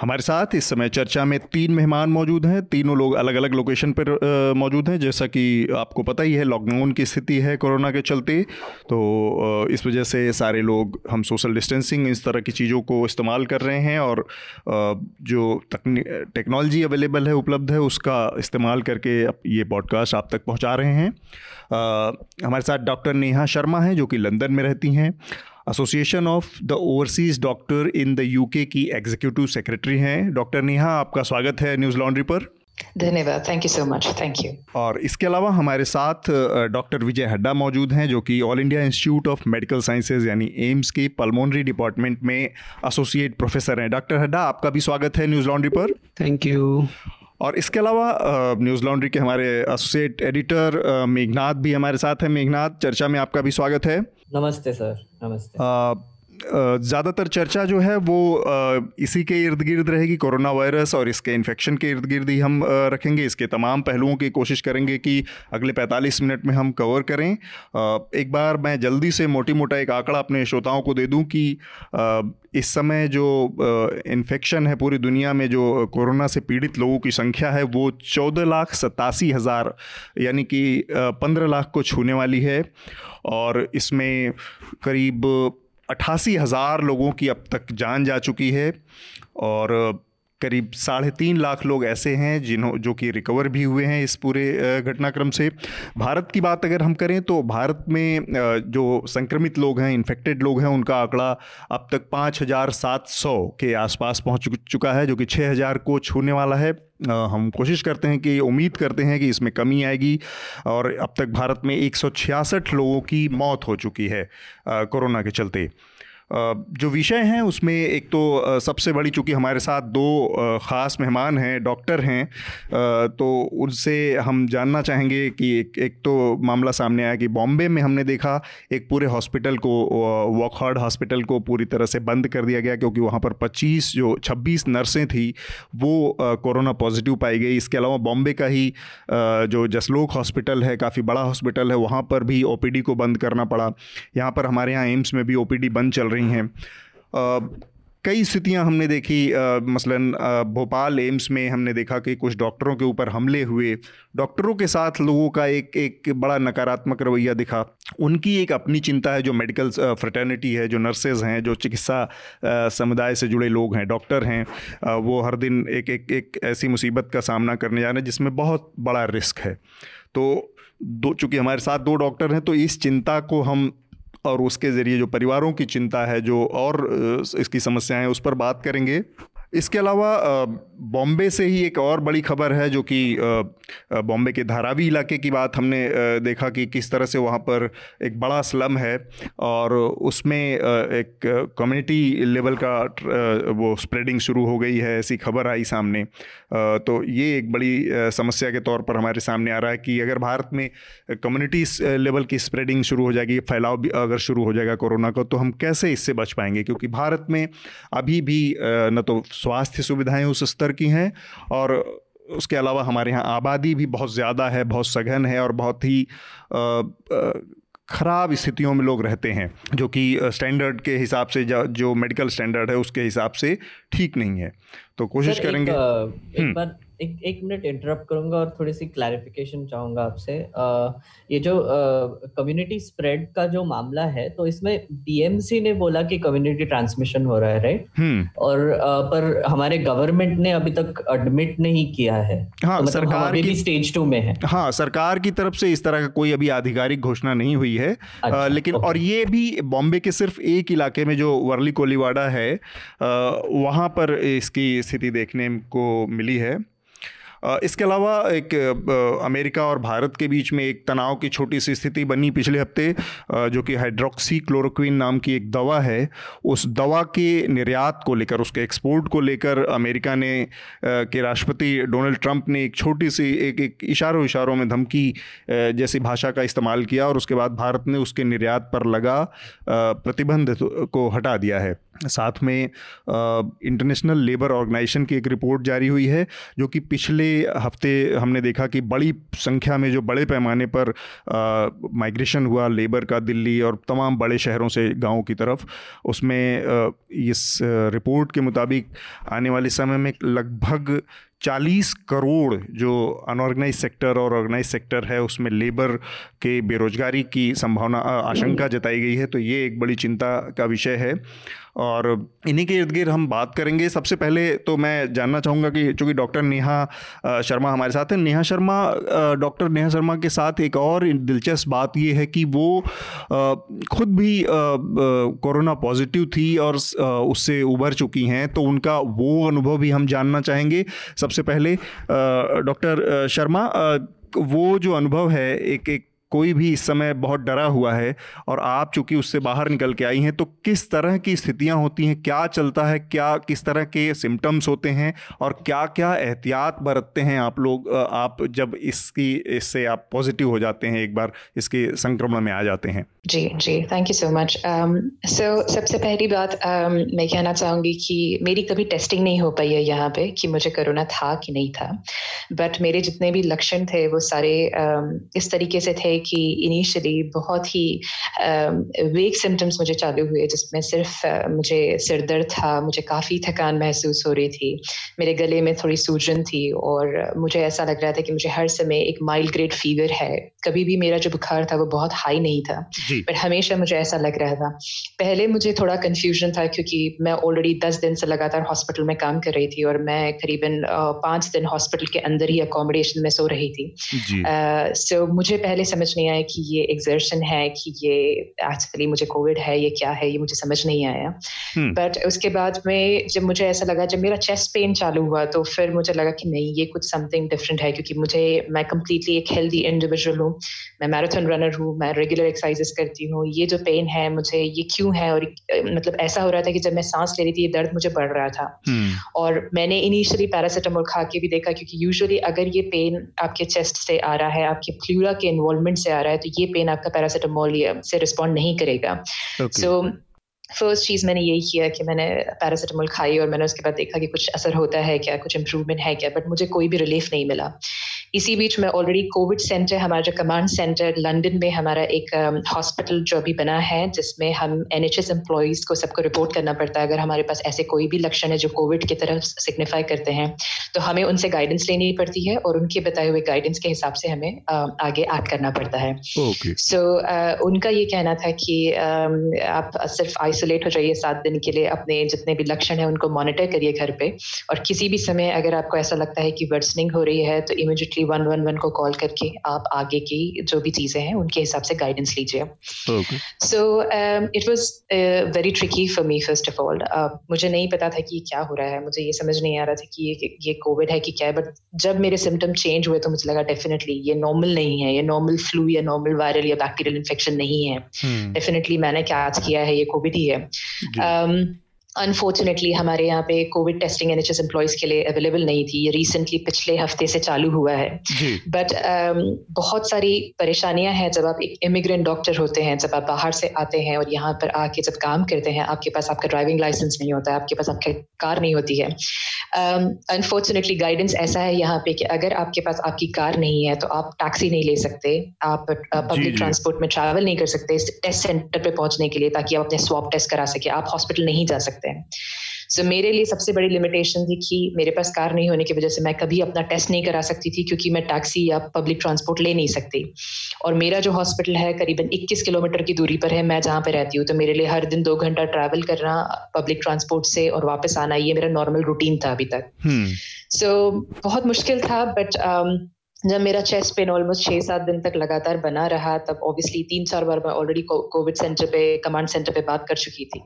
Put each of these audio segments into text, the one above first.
हमारे साथ इस समय चर्चा में तीन मेहमान मौजूद हैं। तीनों लोग अलग अलग लोकेशन पर मौजूद हैं। जैसा कि आपको पता ही है, लॉकडाउन की स्थिति है कोरोना के चलते। तो इस वजह से सारे लोग हम सोशल डिस्टेंसिंग, इस तरह की चीज़ों को इस्तेमाल कर रहे हैं और जो टेक्नोलॉजी अवेलेबल है, उपलब्ध है, उसका इस्तेमाल करके ये पॉडकास्ट आप तक पहुँचा रहे हैं। हमारे साथ डॉक्टर नेहा शर्मा हैं, जो कि लंदन में रहती हैं। Association of the overseas doctor in the UK की एग्जीक्यूटिव सेक्रेटरी हैं। डॉक्टर नेहा आपका स्वागत है न्यूज़ लॉन्ड्री पर। धन्यवाद। Thank you so much thank you और इसके अलावा हमारे साथ डॉक्टर विजय हड्डा मौजूद हैं जो कि All India Institute of Medical Sciences यानी एम्स के पल्मोनरी डिपार्टमेंट में एसोसिएट प्रोफेसर हैं। डॉक्टर हड्डा आपका भी स्वागत है न्यूज़ लॉन्ड्री पर। थैंक यू और इसके अलावा न्यूज़ लॉन्ड्री के हमारे एसोसिएट एडिटर मेघनाथ भी हमारे साथ हैं। मेघनाथ चर्चा में आपका भी स्वागत है। नमस्ते सर। नमस्ते। ज़्यादातर चर्चा जो है वो इसी के इर्द गिर्द रहेगी, कोरोना वायरस और इसके इन्फेक्शन के इर्द गिर्द ही हम रखेंगे। इसके तमाम पहलुओं की कोशिश करेंगे कि अगले 45 मिनट में हम कवर करें। एक बार मैं जल्दी से मोटी मोटा एक आंकड़ा अपने श्रोताओं को दे दूँ कि इस समय जो इन्फेक्शन है पूरी दुनिया में, जो कोरोना से पीड़ित लोगों की संख्या है, वो चौदह लाख सतासी हज़ार, यानी कि पंद्रह लाख को छूने वाली है। और इसमें करीब अट्ठासी हज़ार लोगों की अब तक जान जा चुकी है और करीब साढ़े तीन लाख लोग ऐसे हैं जिन्हों जो कि रिकवर भी हुए हैं इस पूरे घटनाक्रम से। भारत की बात अगर हम करें तो भारत में जो संक्रमित लोग हैं इन्फेक्टेड लोग हैं, उनका आंकड़ा अब तक पाँच हज़ार सात सौ के आसपास पहुँच चुका है, जो कि छः हज़ार को छूने वाला है। हम कोशिश करते हैं कि, उम्मीद करते हैं कि इसमें कमी आएगी और अब तक भारत में एक सौ छियासठ लोगों की मौत हो चुकी है कोरोना के चलते। जो विषय हैं, उसमें एक तो सबसे बड़ी, चूँकि हमारे साथ दो ख़ास मेहमान हैं, डॉक्टर हैं तो उनसे हम जानना चाहेंगे कि एक एक तो मामला सामने आया कि बॉम्बे में हमने देखा, एक पूरे हॉस्पिटल को वॉकहार्ड हॉस्पिटल को पूरी तरह से बंद कर दिया गया, क्योंकि वहाँ पर 25 जो 26 नर्सें थी, वो कोरोना पॉजिटिव पाई गई। इसके अलावा बॉम्बे का ही जो जसलोक हॉस्पिटल है, काफ़ी बड़ा हॉस्पिटल है, वहाँ पर भी ओपीडी को बंद करना पड़ा। यहाँ पर हमारे यहाँ एम्स में भी ओपीडी बंद चल रही हैं। कई स्थितियाँ हमने देखी मसलन भोपाल एम्स में हमने देखा कि कुछ डॉक्टरों के ऊपर हमले हुए। डॉक्टरों के साथ लोगों का एक एक बड़ा नकारात्मक रवैया दिखा। उनकी एक अपनी चिंता है जो मेडिकल फ्रेटर्निटी है, जो नर्सेज हैं, जो चिकित्सा समुदाय से जुड़े लोग हैं, डॉक्टर हैं वो हर दिन एक एक एक ऐसी मुसीबत का सामना करने जा रहे हैं जिसमें बहुत बड़ा रिस्क है। तो दो, चूँकि हमारे साथ दो डॉक्टर हैं तो इस चिंता को हम और उसके ज़रिए जो परिवारों की चिंता है, जो और इसकी समस्याएँ, उस पर बात करेंगे। इसके अलावा बॉम्बे से ही एक और बड़ी खबर है, जो कि बॉम्बे के धारावी इलाके की बात हमने देखा कि किस तरह से वहाँ पर एक बड़ा स्लम है और उसमें एक कम्युनिटी लेवल का वो स्प्रेडिंग शुरू हो गई है ऐसी खबर आई सामने। तो ये एक बड़ी समस्या के तौर पर हमारे सामने आ रहा है कि अगर भारत में कम्युनिटी लेवल की स्प्रेडिंग शुरू हो जाएगी फैलाव भी अगर शुरू हो जाएगा कोरोना का को, तो हम कैसे इससे बच पाएँगे? क्योंकि भारत में अभी भी न तो स्वास्थ्य सुविधाएँ उस स्तर की हैं और उसके अलावा हमारे यहाँ आबादी भी बहुत ज़्यादा है बहुत सघन है और बहुत ही ख़राब स्थितियों में लोग रहते हैं जो कि स्टैंडर्ड के हिसाब से जो मेडिकल स्टैंडर्ड है उसके हिसाब से ठीक नहीं है। तो कोशिश करेंगे एक, एक बार एक एक मिनट इंटरप्ट करूँगा और थोड़ी सी क्लैरिफिकेशन चाहूँगा आपसे। ये जो कम्युनिटी स्प्रेड का जो मामला है तो इसमें डीएमसी ने बोला कि कम्युनिटी ट्रांसमिशन हो रहा है राइट हम्म। और आ, पर हमारे गवर्नमेंट ने अभी तक एडमिट नहीं किया है। हाँ तो मतलब सरकार की स्टेज टू में है। हाँ सरकार की तरफ़ से इस तरह का कोई अभी आधिकारिक घोषणा नहीं हुई है। अच्छा, आ, लेकिन और ये भी बॉम्बे के सिर्फ़ एक इलाके में जो वर्ली कोलीवाड़ा है वहाँ पर इसकी स्थिति देखने को मिली है। इसके अलावा एक अमेरिका और भारत के बीच में एक तनाव की छोटी सी स्थिति बनी पिछले हफ़्ते जो कि हाइड्रोक्सी क्लोरोक्विन नाम की एक दवा है। उस दवा के निर्यात को लेकर, उसके एक्सपोर्ट को लेकर अमेरिका ने के राष्ट्रपति डोनाल्ड ट्रंप ने एक छोटी सी, एक एक इशारों इशारों में धमकी जैसी भाषा का इस्तेमाल किया और उसके बाद भारत ने उसके निर्यात पर लगा प्रतिबंध को हटा दिया है। साथ में इंटरनेशनल लेबर ऑर्गेनाइजेशन की एक रिपोर्ट जारी हुई है जो कि पिछले हफ़्ते हमने देखा कि बड़ी संख्या में जो बड़े पैमाने पर माइग्रेशन हुआ लेबर का दिल्ली और तमाम बड़े शहरों से गाँव की तरफ़ उसमें आ, इस रिपोर्ट के मुताबिक आने वाले समय में लगभग 40 करोड़ जो अनऑर्गेनाइज सेक्टर और ऑर्गेनाइज सेक्टर है उसमें लेबर के बेरोजगारी की संभावना आशंका जताई गई है। तो ये एक बड़ी चिंता का विषय है। और इन्हीं के इर्द गिर्द हम बात करेंगे। सबसे पहले तो मैं जानना चाहूँगा कि चूँकि डॉक्टर नेहा शर्मा हमारे साथ हैं, नेहा शर्मा डॉक्टर नेहा शर्मा के साथ एक और दिलचस्प बात ये है कि वो खुद भी कोरोना पॉजिटिव थी और उससे उभर चुकी हैं तो उनका वो अनुभव भी हम जानना चाहेंगे। सबसे पहले डॉक्टर शर्मा वो जो अनुभव है, एक एक कोई भी इस समय बहुत डरा हुआ है और आप चूँकि उससे बाहर निकल के आई हैं तो किस तरह की स्थितियाँ होती हैं? क्या चलता है? क्या किस तरह के सिम्टम्स होते हैं? और क्या क्या एहतियात बरतते हैं आप लोग आप जब इसकी इससे आप पॉजिटिव हो जाते हैं एक बार इसके संक्रमण में आ जाते हैं? जी जी thank you so much so सबसे पहली बात um, मैं कहना चाहूँगी कि मेरी कभी टेस्टिंग नहीं हो पाई है यहाँ पे कि मुझे कोरोना था कि नहीं था। बट मेरे जितने भी लक्षण थे वो सारे इस तरीके से थे कि इनिशियली बहुत ही वेक सिम्टम्स मुझे चालू हुए जिसमें सिर्फ़ मुझे सिर दर्द था मुझे काफ़ी थकान महसूस हो रही थी मेरे गले में थोड़ी सूजन थी और मुझे ऐसा लग रहा था कि मुझे हर समय एक माइल्ड ग्रेड फीवर है। कभी भी मेरा जो बुखार था वो बहुत हाई नहीं था बट हमेशा मुझे ऐसा लग रहा था। पहले मुझे थोड़ा कन्फ्यूज़न था क्योंकि मैं ऑलरेडी दस दिन से लगातार हॉस्पिटल में काम कर रही थी और मैं करीबन पाँच दिन हॉस्पिटल के अंदर ही अकोमोडेशन में सो रही थी। सो uh, so, मुझे पहले समझ नहीं आया कि ये एग्जर्शन है कि ये एक्चुअली मुझे कोविड है ये क्या है ये मुझे समझ नहीं आया। But hmm. उसके बाद में जब मुझे ऐसा लगा जब मेरा चेस्ट पेन चालू हुआ तो फिर मुझे लगा कि नहीं ये कुछ समथिंग डिफरेंट है क्योंकि मुझे मैं कम्प्लीटली एक हेल्दी इंडिविजुअल हूँ। मैं मैराथन रनर हूँ मैं रेगुलर एक्सरसाइजेस करती हूँ। ये जो पेन है मुझे ये क्यों है? और मतलब ऐसा हो रहा था कि जब मैं सांस ले रही थी ये दर्द मुझे बढ़ रहा था। hmm. और मैंने इनिशियली पैरासीटामोल खा के भी देखा क्योंकि यूजुअली अगर ये पेन आपके चेस्ट से आ रहा है आपके फ्लूरा के इन्वॉल्वमेंट से आ रहा है तो ये पेन आपका पैरासीटामोल से रिस्पॉन्ड नहीं करेगा सो okay. so, फ़र्स्ट चीज़ मैंने यही किया कि मैंने पैरासीटामोल खाई और मैंने उसके बाद देखा कि कुछ असर होता है क्या कुछ इम्प्रूवमेंट है क्या बट मुझे कोई भी रिलीफ नहीं मिला इसी बीच में ऑलरेडी कोविड सेंटर हमारा जो कमांड सेंटर लंदन में हमारा एक हॉस्पिटल um, जो अभी बना है जिसमें हम एन एच एस एम्प्लॉयज़ को सबको रिपोर्ट करना पड़ता है। अगर हमारे पास ऐसे कोई भी लक्षण है जो कोविड की तरफ़ सिग्निफाई करते हैं तो हमें उनसे गाइडेंस लेनी पड़ती है और उनके बताए हुए गाइडेंस के हिसाब से हमें uh, आगे एक्ट करना पड़ता है। सो okay. so, uh, उनका ये कहना था कि um, आप सिर्फ़ आइसोलेट हो जाइए सात दिन के लिए अपने जितने भी लक्षण है उनको मॉनिटर करिए घर पे। और किसी भी समय अगर आपको ऐसा लगता है कि वर्सनिंग हो रही है तो इमिजिएटली वन वन वन को कॉल करके आप आगे की जो भी चीज़ें हैं उनके हिसाब से गाइडेंस लीजिए so it was very tricky for me first of all मुझे नहीं पता था कि क्या हो रहा है। मुझे ये समझ नहीं आ रहा था कि ये ये कोविड है कि क्या है। बट जब मेरे सिम्टम चेंज हुए तो मुझे लगा डेफिनेटली ये नॉर्मल नहीं है। ये नॉर्मल फ्लू या नॉर्मल वायरल या बैक्टीरियल इन्फेक्शन नहीं है। Definitely hmm. मैंने क्या किया है ये कोविड ही है। um, अनफॉर्चुनेटली हमारे यहाँ पे covid testing N H S employees के लिए अवेलेबल नहीं थी। ये रिसेंटली पिछले हफ़्ते से चालू हुआ है। बट um, बहुत सारी परेशानियाँ हैं जब आप एक इमिग्रेंट डॉक्टर होते हैं जब आप बाहर से आते हैं और यहाँ पर आके जब काम करते हैं आपके पास आपका ड्राइविंग लाइसेंस नहीं होता है आपके पास आपकी कार नहीं होती है। अनफॉर्चुनेटली um, गाइडेंस ऐसा है यहाँ पे कि अगर आपके पास आपकी कार नहीं है तो आप टैक्सी नहीं ले सकते। आप पब्लिक ट्रांसपोर्ट में ट्रैवल नहीं कर सकते टेस्ट सेंटर पे पहुँचने के लिए ताकि आप अपने स्वाप टेस्ट करा सके। आप हॉस्पिटल नहीं जा सकते। हैं। सो so, मेरे लिए सबसे बड़ी लिमिटेशन थी कि मेरे पास कार नहीं होने की वजह से मैं कभी अपना टेस्ट नहीं करा सकती थी क्योंकि मैं टैक्सी या पब्लिक ट्रांसपोर्ट ले नहीं सकती। और मेरा जो हॉस्पिटल है करीबन 21 किलोमीटर की दूरी पर है मैं जहाँ पे रहती हूँ तो मेरे लिए हर दिन दो घंटा ट्रैवल करना पब्लिक ट्रांसपोर्ट से और वापस आना ये मेरा नॉर्मल रूटीन था अभी तक। सो hmm. so, बहुत मुश्किल था बट जब मेरा चेस्ट पेन ऑलमोस्ट छः सात दिन तक लगातार बना रहा तब ऑब्वियसली तीन चार बार मैं ऑलरेडी कोविड सेंटर पे कमांड सेंटर पे बात कर चुकी थी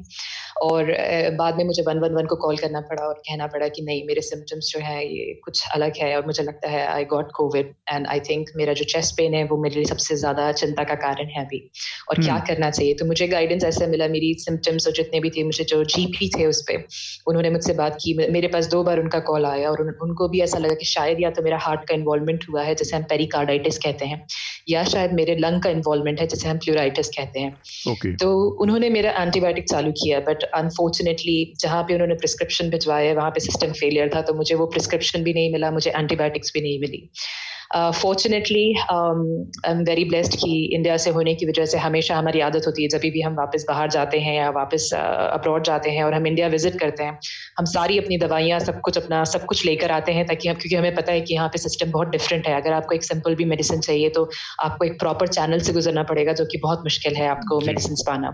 और बाद में मुझे वन वन वन को कॉल करना पड़ा और कहना पड़ा कि नहीं मेरे सिम्टम्स जो है ये कुछ अलग है और मुझे लगता है I got covid and I think मेरा जो चेस्ट पेन है वो मेरे लिए सबसे ज़्यादा चिंता का कारण है अभी और hmm. क्या हम्म। करना चाहिए तो मुझे गाइडेंस ऐसे मिला मेरी सिम्टम्स और जितने भी थे मुझे जो जी थे उस पर उन्होंने मुझसे बात की मेरे पास दो बार उनका कॉल आया और उनको भी ऐसा लगा कि शायद या तो मेरा हार्ट का इन्वॉल्वमेंट हुआ है है जिसे हम पेरिकार्डाइटिस कहते हैं या शायद मेरे लंग का इन्वॉल्वमेंट है जिसे हम प्लूराइटिस कहते हैं okay. तो उन्होंने मेरा एंटीबायोटिक चालू किया बट अनफॉर्चुनेटली जहाँ पे उन्होंने प्रिस्क्रिप्शन भिजवाया वहाँ पे सिस्टम फेलियर था तो मुझे वो प्रिस्क्रिप्शन भी नहीं मिला मुझे एंटीबायोटिक्स भी नहीं मिली fortunately I am very blessed कि इंडिया से होने की वजह से हमेशा हमारी आदत होती है जब भी हम वापस बाहर जाते हैं या वापस अब्रॉड uh, जाते हैं और हम इंडिया विज़िट करते हैं हम सारी अपनी दवाइयाँ सब कुछ अपना सब कुछ लेकर आते हैं ताकि हम क्योंकि हमें पता है कि यहाँ पे सिस्टम बहुत डिफरेंट है। अगर आपको एक सिंपल भी मेडिसिन चाहिए तो आपको एक प्रॉपर चैनल से गुजरना पड़ेगा जो कि बहुत मुश्किल है आपको मेडिसिन पाना।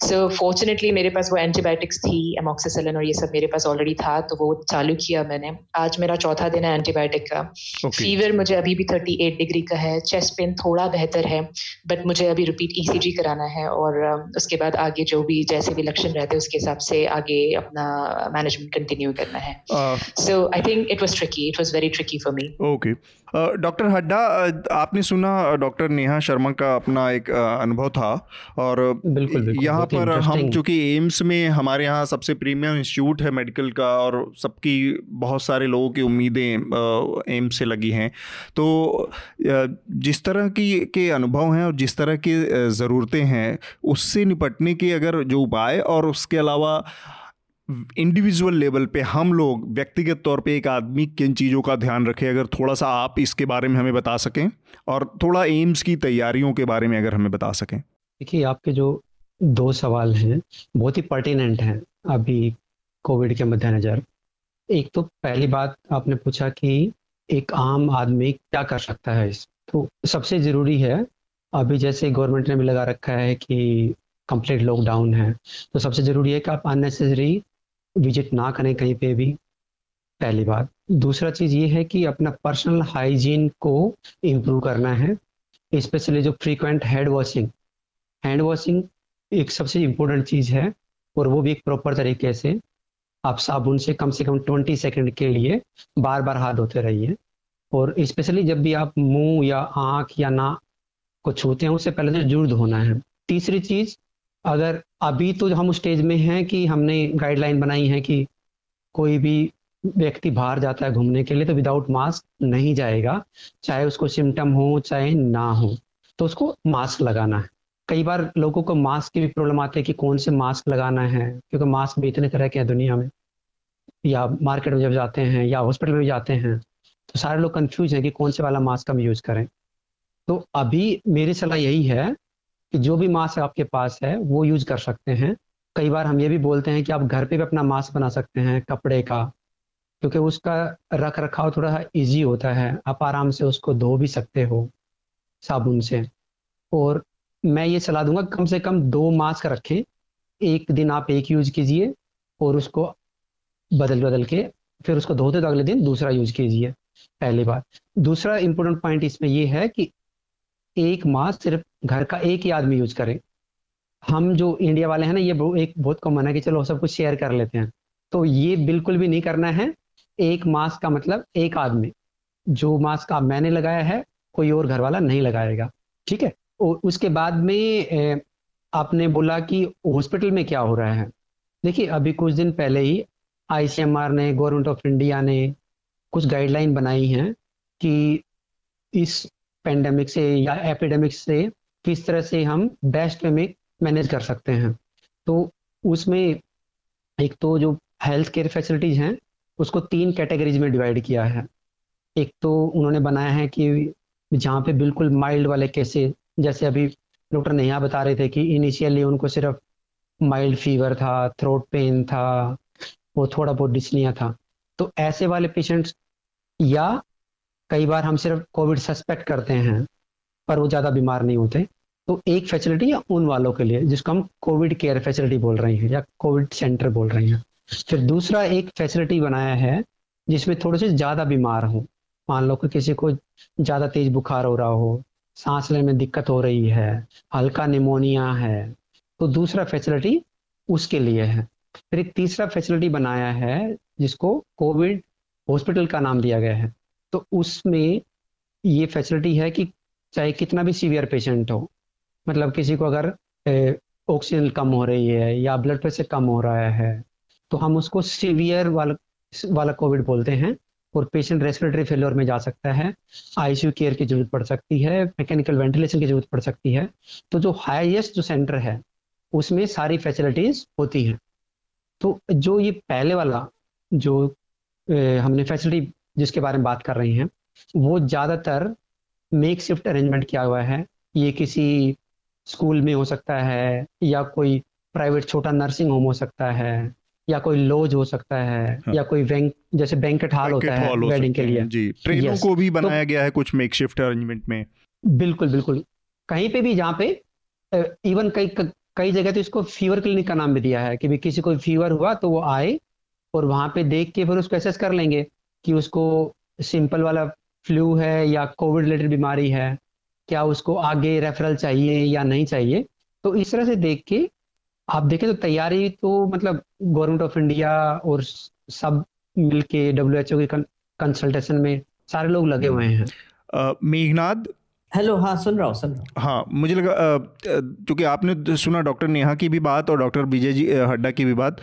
सो so, फॉर्चुनेटली मेरे पास वो एंटीबायोटिक्स थी एमोक्सिसिलिन और ये सब मेरे पास ऑलरेडी था तो वो चालू किया मैंने। आज मेरा चौथा दिन है एंटीबायोटिक का। Okay. फीवर मुझे अभी भी थर्टी एट डिग्री का है चेस्ट पेन थोड़ा बेहतर है बट मुझे अभी रिपीट ईसीजी कराना है और उसके बाद आगे जो भी जैसे भी लक्षण रहते हैं उसके हिसाब से आगे अपना मैनेजमेंट कंटिन्यू करना है। So I think it was tricky it was very tricky for me okay doctor Hadda आपने सुना डॉक्टर नेहा शर्मा का अपना एक अनुभव था और बिल्कुल यहाँ पर हम चूँकि एम्स में हमारे यहाँ सबसे प्रीमियम इंस्टीट्यूट है मेडिकल का और सबकी बहुत सारे लोगों की उम्मीदें एम्स से लगी हैं। तो जिस तरह की, के अनुभव हैं और जिस तरह की ज़रूरतें हैं, उससे निपटने के अगर जो उपाय और उसके अलावा इंडिविजुअल लेवल पे हम लोग व्यक्तिगत तौर पे एक आदमी किन चीज़ों का ध्यान रखे, अगर थोड़ा सा आप इसके बारे में हमें बता सकें और थोड़ा एम्स की तैयारियों के बारे में अगर हमें बता सकें। देखिए, आपके जो दो सवाल हैं, बहुत ही पर्टिनेंट हैं अभी कोविड के मद्देनज़र। एक तो पहली बात आपने पूछा कि एक आम आदमी क्या कर सकता है इस तो सबसे ज़रूरी है, अभी जैसे गवर्नमेंट ने भी लगा रखा है कि कंप्लीट लॉकडाउन है तो सबसे ज़रूरी है कि आप अननेसेसरी विज़िट ना करें कहीं पे भी, पहली बात। दूसरा चीज़ ये है कि अपना पर्सनल हाइजीन को इम्प्रूव करना है स्पेशली जो frequent hand washing hand washing एक सबसे इम्पोर्टेंट चीज़ है, और वो भी एक प्रॉपर तरीके से आप साबुन से कम से कम ट्वेंटी सेकेंड के लिए बार बार हाथ धोते रहिए। और स्पेशली जब भी आप मुँह या आँख या ना को छूते हैं, उससे पहले तो ज़रूर धोना है। तीसरी चीज़, अगर अभी तो हम स्टेज में हैं कि हमने गाइडलाइन बनाई है कि कोई भी व्यक्ति बाहर जाता है घूमने के लिए तो विदाउट मास्क नहीं जाएगा, चाहे उसको सिम्टम हो, चाहे ना हो तो उसको मास्क लगाना है। कई बार लोगों को मास्क की भी प्रॉब्लम आती है कि कौन से मास्क लगाना है, क्योंकि मास्क भी इतने तरह के हैं दुनिया में। या मार्केट में जब जाते हैं या हॉस्पिटल में जाते हैं तो सारे लोग कंफ्यूज हैं कि कौन से वाला मास्क हम यूज़ करें। तो अभी मेरी सलाह यही है कि जो भी मास्क आपके पास है, वो यूज़ कर सकते हैं। कई बार हम ये भी बोलते हैं कि आप घर पे भी अपना मास्क बना सकते हैं, कपड़े का, क्योंकि उसका रख रखाव थोड़ा इजी होता है। आप आराम से उसको धो भी सकते हो साबुन से। और मैं ये सलाह दूँगा, कम से कम दो मास्क रखें। एक दिन आप एक यूज़ कीजिए और उसको बदल बदल के फिर उसको धोते तो अगले दिन दूसरा यूज़ कीजिए। पहली बार दूसरा इंपॉर्टेंट पॉइंट इसमें यह है कि एक मास्क सिर्फ़ घर का एक ही आदमी यूज़ करें। हम जो इंडिया वाले हैं ना, ये एक बहुत कॉमन है कि चलो सब कुछ शेयर कर लेते हैं। तो ये बिल्कुल भी नहीं करना है। एक मास्क का मतलब एक आदमी। जो मास्क आप मैंने लगाया है, कोई और घर वाला नहीं लगाएगा। ठीक है? उसके बाद में आपने बोला कि हॉस्पिटल में क्या हो रहा है? देखिए, अभी कुछ दिन पहले ही आईसीएमआर ने गवर्नमेंट ऑफ़ इंडिया ने कुछ गाइडलाइन बनाई हैं कि इस पेंडेमिक से या एपिडेमिक से किस तरह से हम बेस्ट वे में मैनेज कर सकते हैं। तो उसमें एक तो जो हेल्थ केयर फैसिलिटीज़ हैं, उसको तीन कैटेगरीज में डिवाइड किया है। एक तो उन्होंने बनाया है कि जहाँ पे बिल्कुल माइल्ड वाले केसेस जैसे अभी डॉक्टर नेहा बता रहे थे कि इनिशियली उनको सिर्फ़ माइल्ड फीवर था थ्रोट पेन था, वो थोड़ा बहुत डिस्निया था। तो ऐसे वाले पेशेंट्स या कई बार हम सिर्फ़ कोविड सस्पेक्ट करते हैं, पर वो ज़्यादा बीमार नहीं होते तो एक फैसिलिटी है उन वालों के लिए, जिसको हम कोविड केयर फैसिलिटी बोल रहे हैं या कोविड सेंटर बोल रहे हैं। फिर दूसरा एक फैसिलिटी बनाया है, जिसमें थोड़े से ज़्यादा बीमार हो। मान लो कि किसी को ज़्यादा तेज बुखार हो रहा हो सांस लेने में दिक्कत हो रही है, हल्का निमोनिया है तो दूसरा फैसिलिटी उसके लिए है। फिर एक तीसरा फैसिलिटी बनाया है, जिसको कोविड हॉस्पिटल का नाम दिया गया है। तो उसमें ये फैसिलिटी है कि चाहे कितना भी सीवियर पेशेंट हो मतलब किसी को अगर ऑक्सीजन कम हो रही है या ब्लड प्रेशर कम हो रहा है तो हम उसको सीवियर वाला वाला कोविड बोलते हैं। और पेशेंट रेस्पिरेटरी फेलियर में जा सकता है आईसीयू केयर की ज़रूरत पड़ सकती है मैकेनिकल वेंटिलेशन की ज़रूरत पड़ सकती है। तो जो हाईएस्ट जो सेंटर है, उसमें सारी फैसिलिटीज़ होती हैं। तो जो ये पहले वाला जो हमने फैसिलिटी जिसके बारे में बात कर रहे हैं, वो ज़्यादातर मेक शिफ्ट अरेंजमेंट किया हुआ है। ये किसी स्कूल में हो सकता है या कोई प्राइवेट छोटा नर्सिंग होम हो सकता है या कोई लॉज हो सकता है हाँ. या कोई बैंक जैसे बैंकेट हॉल होता है वेडिंग के लिए। जी। ट्रेनों को भी तो बनाया तो, गया है कुछ मेक शिफ्ट अरेंजमेंट में। बिल्कुल बिल्कुल। कहीं पे भी जहाँ पे इवन कई कई जगह तो इसको फीवर क्लिनिक का नाम भी दिया है कि भी किसी को फीवर हुआ तो वो आए और वहाँ पे देख के फिर उसको एसेस कर लेंगे कि उसको सिंपल वाला फ्लू है या कोविड रिलेटेड बीमारी है क्या उसको आगे रेफरल चाहिए या नहीं चाहिए। तो इस तरह से देख के आप देखें तो तैयारी तो मतलब गवर्नमेंट ऑफ़ इंडिया और सब मिलके डब्ल्यू एच ओ की कंसल्टेशन में सारे लोग लगे हुए हैं। मेघनाथ हेलो हाँ सुन रहा हूँ सुन रहा हूँ। हाँ मुझे लगा क्योंकि आपने सुना डॉक्टर नेहा की भी बात और डॉक्टर विजय जी हड्डा की भी बात।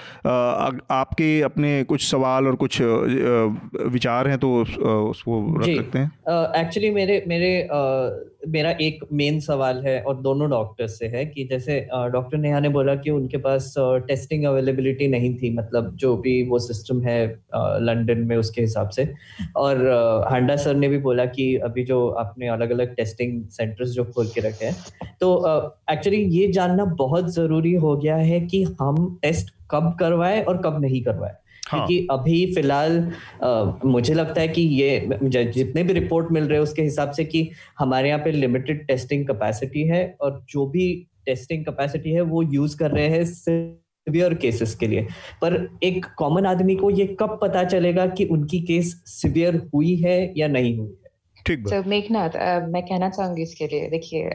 आपके अपने कुछ सवाल और कुछ विचार हैं तो उसको रख सकते हैं। एक्चुअली मेरे मेरे मेरा एक मेन सवाल है और दोनों डॉक्टर से है कि जैसे डॉक्टर नेहा ने बोला कि उनके पास टेस्टिंग अवेलेबिलिटी नहीं थी मतलब जो भी वो सिस्टम है लंदन में उसके हिसाब से। और हांडा सर ने भी बोला कि अभी जो आपने अलग अलग टेस्टिंग सेंटर्स जो खोल के रखे हैं। तो एक्चुअली uh, ये जानना बहुत ज़रूरी हो गया है कि हम टेस्ट कब करवाए और कब नहीं करवाए। हाँ. क्योंकि अभी फ़िलहाल मुझे लगता है कि ये जितने भी रिपोर्ट मिल रहे हैं उसके हिसाब से कि हमारे यहाँ पे लिमिटेड टेस्टिंग कैपेसिटी है और जो भी टेस्टिंग कैपेसिटी है वो यूज़ कर रहे हैं सिवियर केसेस के लिए। पर एक कॉमन आदमी को ये कब पता चलेगा कि उनकी केस सिवियर हुई है या नहीं हुई है? ठीक so, मेघनाथ uh, मैं कहना चाहूँगी इसके लिए देखिए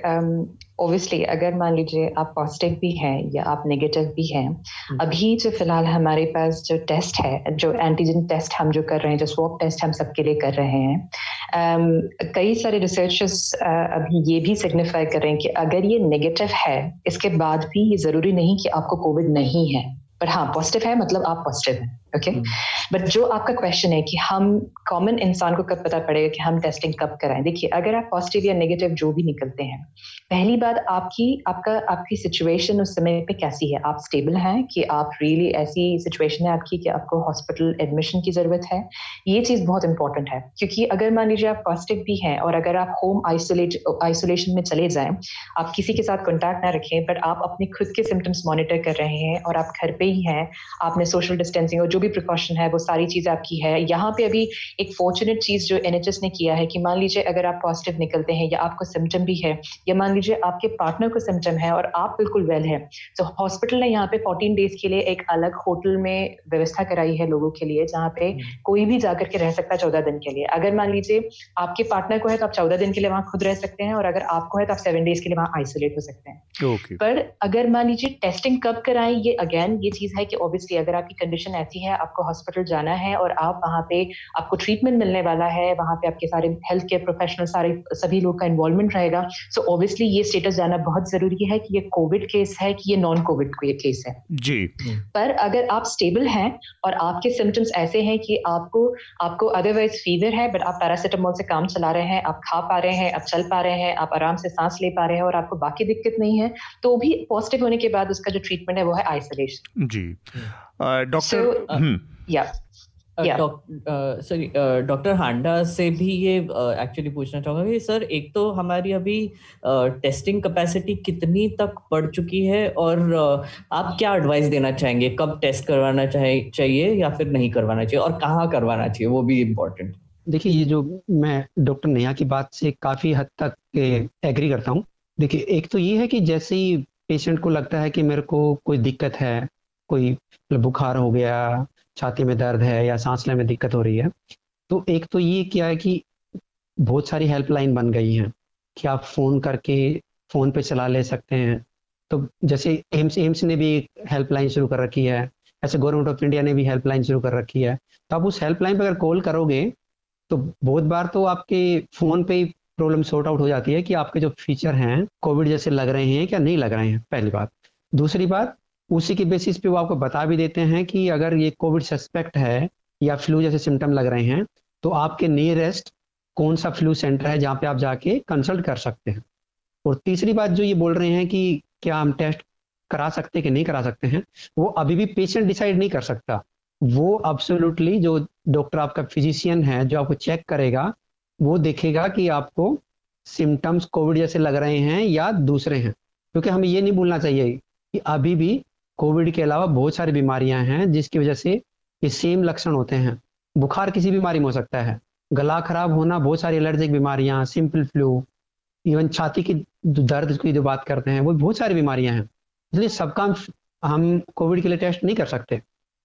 ओबियसली um, अगर मान लीजिए आप पॉजिटिव भी हैं या आप नेगेटिव भी हैं hmm. अभी जो फ़िलहाल हमारे पास जो टेस्ट है जो एंटीजन टेस्ट हम जो कर रहे हैं जो स्वॉप टेस्ट हम सबके लिए कर रहे हैं um, कई सारे रिसर्चर्स uh, अभी ये भी सिग्निफाई कर रहे हैं कि अगर ये नेगेटिव है इसके बाद भी ये ज़रूरी नहीं कि आपको कोविड नहीं है। पर हाँ पॉजिटिव है मतलब आप पॉजिटिव हैं। Okay but hmm. जो आपका क्वेश्चन है कि हम कॉमन इंसान को कब पता पड़ेगा कि हम टेस्टिंग कब कराएँ? देखिए अगर आप पॉजिटिव या नेगेटिव जो भी निकलते हैं पहली बात आपकी आपका आपकी सिचुएशन उस समय पे कैसी है? आप स्टेबल हैं कि आप रियली really ऐसी सिचुएशन है आपकी कि आपको हॉस्पिटल एडमिशन की ज़रूरत है? ये चीज़ बहुत इंपॉर्टेंट है। क्योंकि अगर मान लीजिए आप पॉजिटिव भी हैं और अगर आप होम आइसोलेट आइसोलेशन में चले जाएँ आप किसी के साथ कॉन्टैक्ट ना रखें बट आप अपने खुद के सिम्टम्स मॉनिटर कर रहे हैं और आप घर पे ही हैं आपने सोशल डिस्टेंसिंग और जो भी प्रिकॉशन है वो सारी चीज़ आपकी है यहाँ पे अभी एक फॉर्चुनेट चीज़ जो NHS ने किया है कि मान लीजिए अगर आप पॉजिटिव निकलते हैं या आपको सिम्टम भी है या मान लीजिए आपके पार्टनर को सिम्टम है और आप बिल्कुल वेल है तो हॉस्पिटल ने यहाँ पे फोर्टीन डेज़ के लिए एक अलग होटल में व्यवस्था कराई है लोगों के लिए जहाँ पे हम्म। कोई भी जाकर के रह सकता है चौदह दिन के लिए अगर मान लीजिए आपके पार्टनर को है तो आप चौदह दिन के लिए वहाँ खुद रह सकते हैं और अगर आपको है तो आप सेवन डेज़ के लिए वहाँ आइसोलेट हो सकते हैं okay. पर अगर मान लीजिए टेस्टिंग कब कराएँ ये अगेन ये चीज़ है कि ऑब्वियसली अगर आपकी कंडीशन ऐसी है आपको हॉस्पिटल जाना है और आप वहाँ पे आपको ट्रीटमेंट मिलने वाला है वहाँ पे आपके सारे हेल्थ केयर प्रोफेशनल सारे सभी लोग का इन्वॉल्वमेंट रहेगा। सो so ऑब्वियसली ये स्टेटस जाना बहुत ज़रूरी है कि ये कोविड केस है कि ये नॉन कोविड केस है। जी। पर अगर आप स्टेबल हैं और आपके सिम्टम्स ऐसे हैं कि आपको आपको अदरवाइज़ फीवर है बट आप पैरासिटामोल से काम चला रहे हैं आप खा पा रहे हैं आप चल पा रहे हैं आप आराम से सांस ले पा रहे हैं और आपको बाकी दिक्कत नहीं है तो भी पॉजिटिव होने के बाद उसका जो ट्रीटमेंट है वो है आइसोलेशन जी। डॉक्टर हम्म। या सॉरी डॉक्टर हांडा से भी ये एक्चुअली uh, पूछना चाहूँगा कि सर एक तो हमारी अभी टेस्टिंग uh, कैपेसिटी कितनी तक बढ़ चुकी है और uh, आप क्या एडवाइस देना चाहेंगे? कब टेस्ट करवाना चाहिए या फिर नहीं करवाना चाहिए? और कहाँ करवाना चाहिए? वो भी इम्पोर्टेंट देखिए ये जो मैं डॉक्टर नेहा की बात से काफ़ी हद तक एग्री करता हूँ। देखिए एक तो ये है कि जैसे ही पेशेंट को लगता है कि मेरे को कोई दिक्कत है कोई बुखार हो गया, छाती में दर्द है या सांस लेने में दिक्कत हो रही है तो एक तो ये क्या है कि बहुत सारी हेल्पलाइन बन गई हैं कि आप फ़ोन करके फ़ोन पे चला ले सकते हैं। तो जैसे एम्स एम्स ने भी हेल्पलाइन शुरू कर रखी है, ऐसे गवर्नमेंट ऑफ़ इंडिया ने भी हेल्पलाइन शुरू कर रखी है तो आप उस हेल्पलाइन पर अगर कॉल करोगे तो बहुत बार तो आपके फ़ोन पे ही प्रॉब्लम सॉर्ट आउट हो जाती है कि आपके जो फीचर हैं, कोविड जैसे लग रहे हैं क्या नहीं लग रहे हैं, पहली बात। दूसरी बात उसी के बेसिस पे वो आपको बता भी देते हैं कि अगर ये कोविड सस्पेक्ट है या फ्लू जैसे सिम्टम लग रहे हैं तो आपके नियरेस्ट कौन सा फ्लू सेंटर है जहाँ पे आप जाके कंसल्ट कर सकते हैं। और तीसरी बात जो ये बोल रहे हैं कि क्या हम टेस्ट करा सकते हैं कि नहीं करा सकते हैं, वो अभी भी पेशेंट डिसाइड नहीं कर सकता। वो अब्सोल्युटली जो डॉक्टर आपका फिजिशियन है, जो आपको चेक करेगा, वो देखेगा कि आपको सिम्टम्स कोविड जैसे लग रहे हैं या दूसरे हैं। क्योंकि हमें ये नहीं भूलना चाहिए कि अभी भी कोविड के अलावा बहुत सारी बीमारियाँ हैं जिसकी वजह से ये सेम लक्षण होते हैं। बुखार किसी बीमारी में हो सकता है। गला खराब होना, बहुत सारी एलर्जिक बीमारियाँ सिंपल फ्लू इवन छाती की दर्द की जो बात करते हैं, वो बहुत सारी बीमारियाँ हैं। इसलिए सबका हम कोविड के लिए टेस्ट नहीं कर सकते।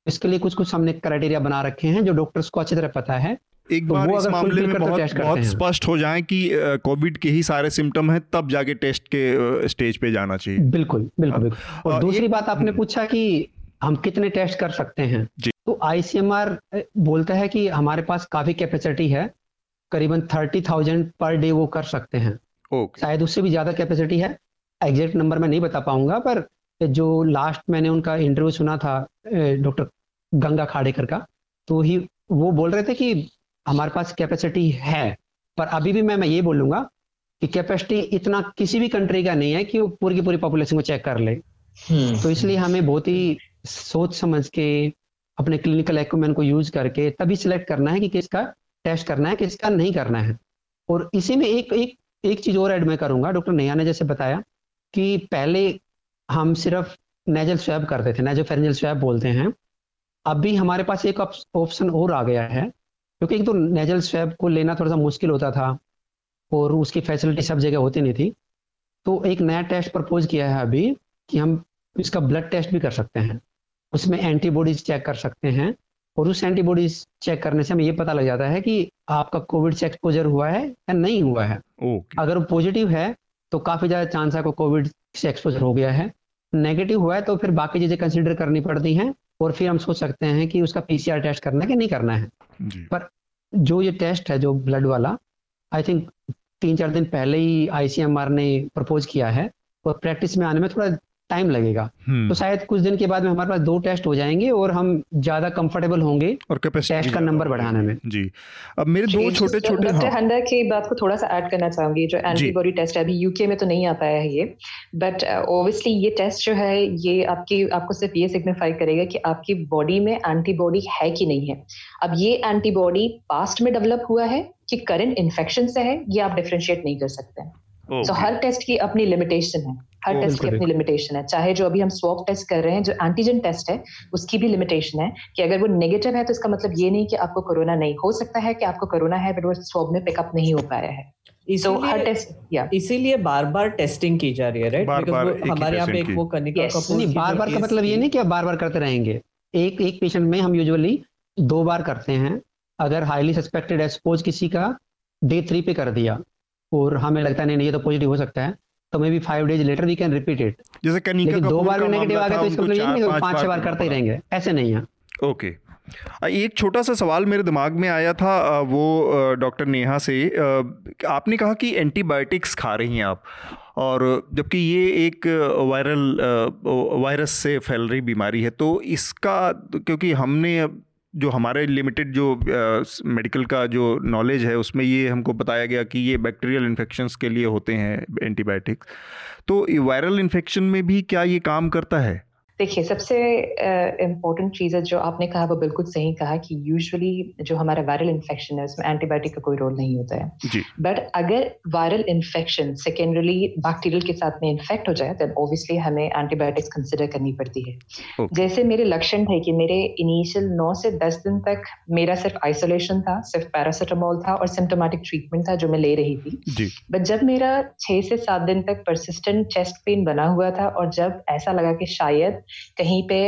इसके लिए कुछ कुछ हमने क्राइटेरिया बना रखे हैं जो डॉक्टर्स को अच्छी तरह पता है। एक तो बार इस मामले में बहुत बहुत स्पष्ट हो जाए कि कोविड के ही सारे सिम्टम हैं तब जाके टेस्ट के स्टेज पे जाना चाहिए। बिल्कुल बिल्कुल बिल्कुल। और दूसरी बात आपने हम्म। पूछा कि हम कितने टेस्ट कर सकते हैं। तो आईसीएमआर बोलता है कि हमारे पास काफ़ी कैपेसिटी है करीबन थर्टी थाउज़ेंड पर डे वो कर सकते हैं। शायद उससे भी ज़्यादा कैपेसिटी है। एग्जैक्ट नंबर मैं नहीं बता पाऊँगा पर जो लास्ट मैंने उनका इंटरव्यू सुना था डॉक्टर गंगा खाड़ेकर का तो ही वो बोल रहे थे कि हमारे पास कैपेसिटी है पर अभी भी मैं मैं ये बोलूँगा कि कैपेसिटी इतना किसी भी कंट्री का नहीं है कि वो पूरी की पूरी पॉपुलेशन को चेक कर ले। हम्म। तो इसलिए हमें बहुत ही सोच समझ के अपने क्लिनिकल एक्यूमेंट को यूज़ करके तभी सिलेक्ट करना है कि किसका टेस्ट करना है किसका नहीं करना है। और इसी में एक एक एक चीज़ और ऐड मैं करूँगा डॉक्टर नेहा ने जैसे बताया कि पहले हम सिर्फ़ नेजल स्वैब करते थे नेजो फेरेंजल स्वैब बोलते हैं। अभी हमारे पास एक ऑप्शन और आ गया है क्योंकि एक तो नेजल स्वैब को लेना थोड़ा सा मुश्किल होता था और उसकी फैसिलिटी सब जगह होती नहीं थी। तो एक नया टेस्ट प्रपोज किया है अभी कि हम इसका ब्लड टेस्ट भी कर सकते हैं। उसमें एंटीबॉडीज चेक कर सकते हैं और उस एंटीबॉडीज चेक करने से हमें ये पता लग जाता है कि आपका कोविड से एक्सपोजर हुआ है या नहीं हुआ है। Okay. अगर वो पॉजिटिव है तो काफ़ी ज़्यादा चांस है कोविड से एक्सपोजर हो गया है। नेगेटिव हुआ है तो फिर बाकी चीज़ें कंसिडर करनी पड़ती हैं और फिर हम सोच सकते हैं कि उसका पीसीआर टेस्ट करना है कि नहीं करना है। पर जो ये टेस्ट है, जो ब्लड वाला आई थिंक तीन चार दिन पहले ही आईसीएमआर ने प्रपोज किया है और प्रैक्टिस में आने में थोड़ा टाइम लगेगा। हम्म। तो शायद कुछ दिन के बाद में हमारे पास दो टेस्ट हो जाएँगे और हम ज़्यादा कंफर्टेबल होंगे और टेस्ट का नंबर बढ़ाने में। जी। अब मेरे दो छोटे छोटे डॉक्टर हंडा की बात को थोड़ा सा ऐड करना चाहूँगी जो एंटीबॉडी टेस्ट है। अभी यूके में तो नहीं आ पाया है ये। बट ओबियसली uh, ये टेस्ट जो है ये आपकी आपको सिर्फ़ ये सिग्निफाई करेगा कि आपकी बॉडी में एंटीबॉडी है कि नहीं है। अब ये एंटीबॉडी पास्ट में डेवलप हुआ है कि करंट इन्फेक्शन से है ये आप डिफ्रेंशिएट नहीं कर सकते। हैं सो so, हर टेस्ट की अपनी लिमिटेशन है। हर टेस्ट की अपनी लिमिटेशन है। चाहे जो अभी हम स्वॉप टेस्ट कर रहे हैं जो एंटीजन टेस्ट है उसकी भी लिमिटेशन है कि अगर वो नेगेटिव है तो इसका मतलब ये नहीं कि आपको कोरोना नहीं हो सकता है कि आपको कोरोना है बट वो स्वॉप में पिकअप नहीं हो पाया है। हर टेस्ट इसीलिए बार बार टेस्टिंग की जा रही है राइट बिकॉज़ हमारे यहाँ पे एक वो करने का नहीं बार बार का मतलब ये नहीं कि आप बार बार करते रहेंगे। एक एक पेशेंट में हम यूजुअली दो बार करते हैं। अगर हाईली सस्पेक्टेड है सपोज़ किसी का डे थ्री पे कर दिया और हमें लगता है नहीं ये तो पॉजिटिव हो सकता है। तो maybe five days later we can repeat it जैसे लेकिन दो बार में नेगेटिव आ गया तो इसका मतलब ये नहीं पाँच छह बार करते ही रहेंगे ऐसे नहीं है। ओके। एक छोटा सा सवाल मेरे दिमाग में आया था वो डॉक्टर नेहा से आपने कहा कि एंटीबायोटिक्स खा रही हैं आप और जबकि ये एक वायरल वायरस से फैल रही बीमारी है तो इसका क्योंकि हमने जो हमारे लिमिटेड जो मेडिकल का जो नॉलेज है, उसमें ये हमको बताया गया कि ये बैक्टीरियल इन्फेक्शंस के लिए होते हैं एंटीबायोटिक्स तो वायरल इन्फेक्शन में भी क्या ये काम करता है? देखिए सबसे इम्पोर्टेंट चीज़ है जो आपने कहा वो बिल्कुल सही कहा कि यूजुअली जो हमारा वायरल इन्फेक्शन है उसमें एंटीबायोटिक का कोई रोल नहीं होता है। बट अगर वायरल इन्फेक्शन सेकेंडरली बैक्टीरियल के साथ में इन्फेक्ट हो जाए तो ऑब्वियसली हमें एंटीबायोटिक्स कंसिडर करनी पड़ती है। Okay. जैसे मेरे लक्षण थे कि मेरे इनिशियल नौ से दस दिन तक मेरा सिर्फ़ आइसोलेशन था सिर्फ़ पैरासिटामोल था और सिम्टोमेटिक ट्रीटमेंट था जो मैं ले रही थी। बट जब मेरा छह से सात दिन तक परसिस्टेंट चेस्ट पेन बना हुआ था और जब ऐसा लगा कि शायद कहीं पे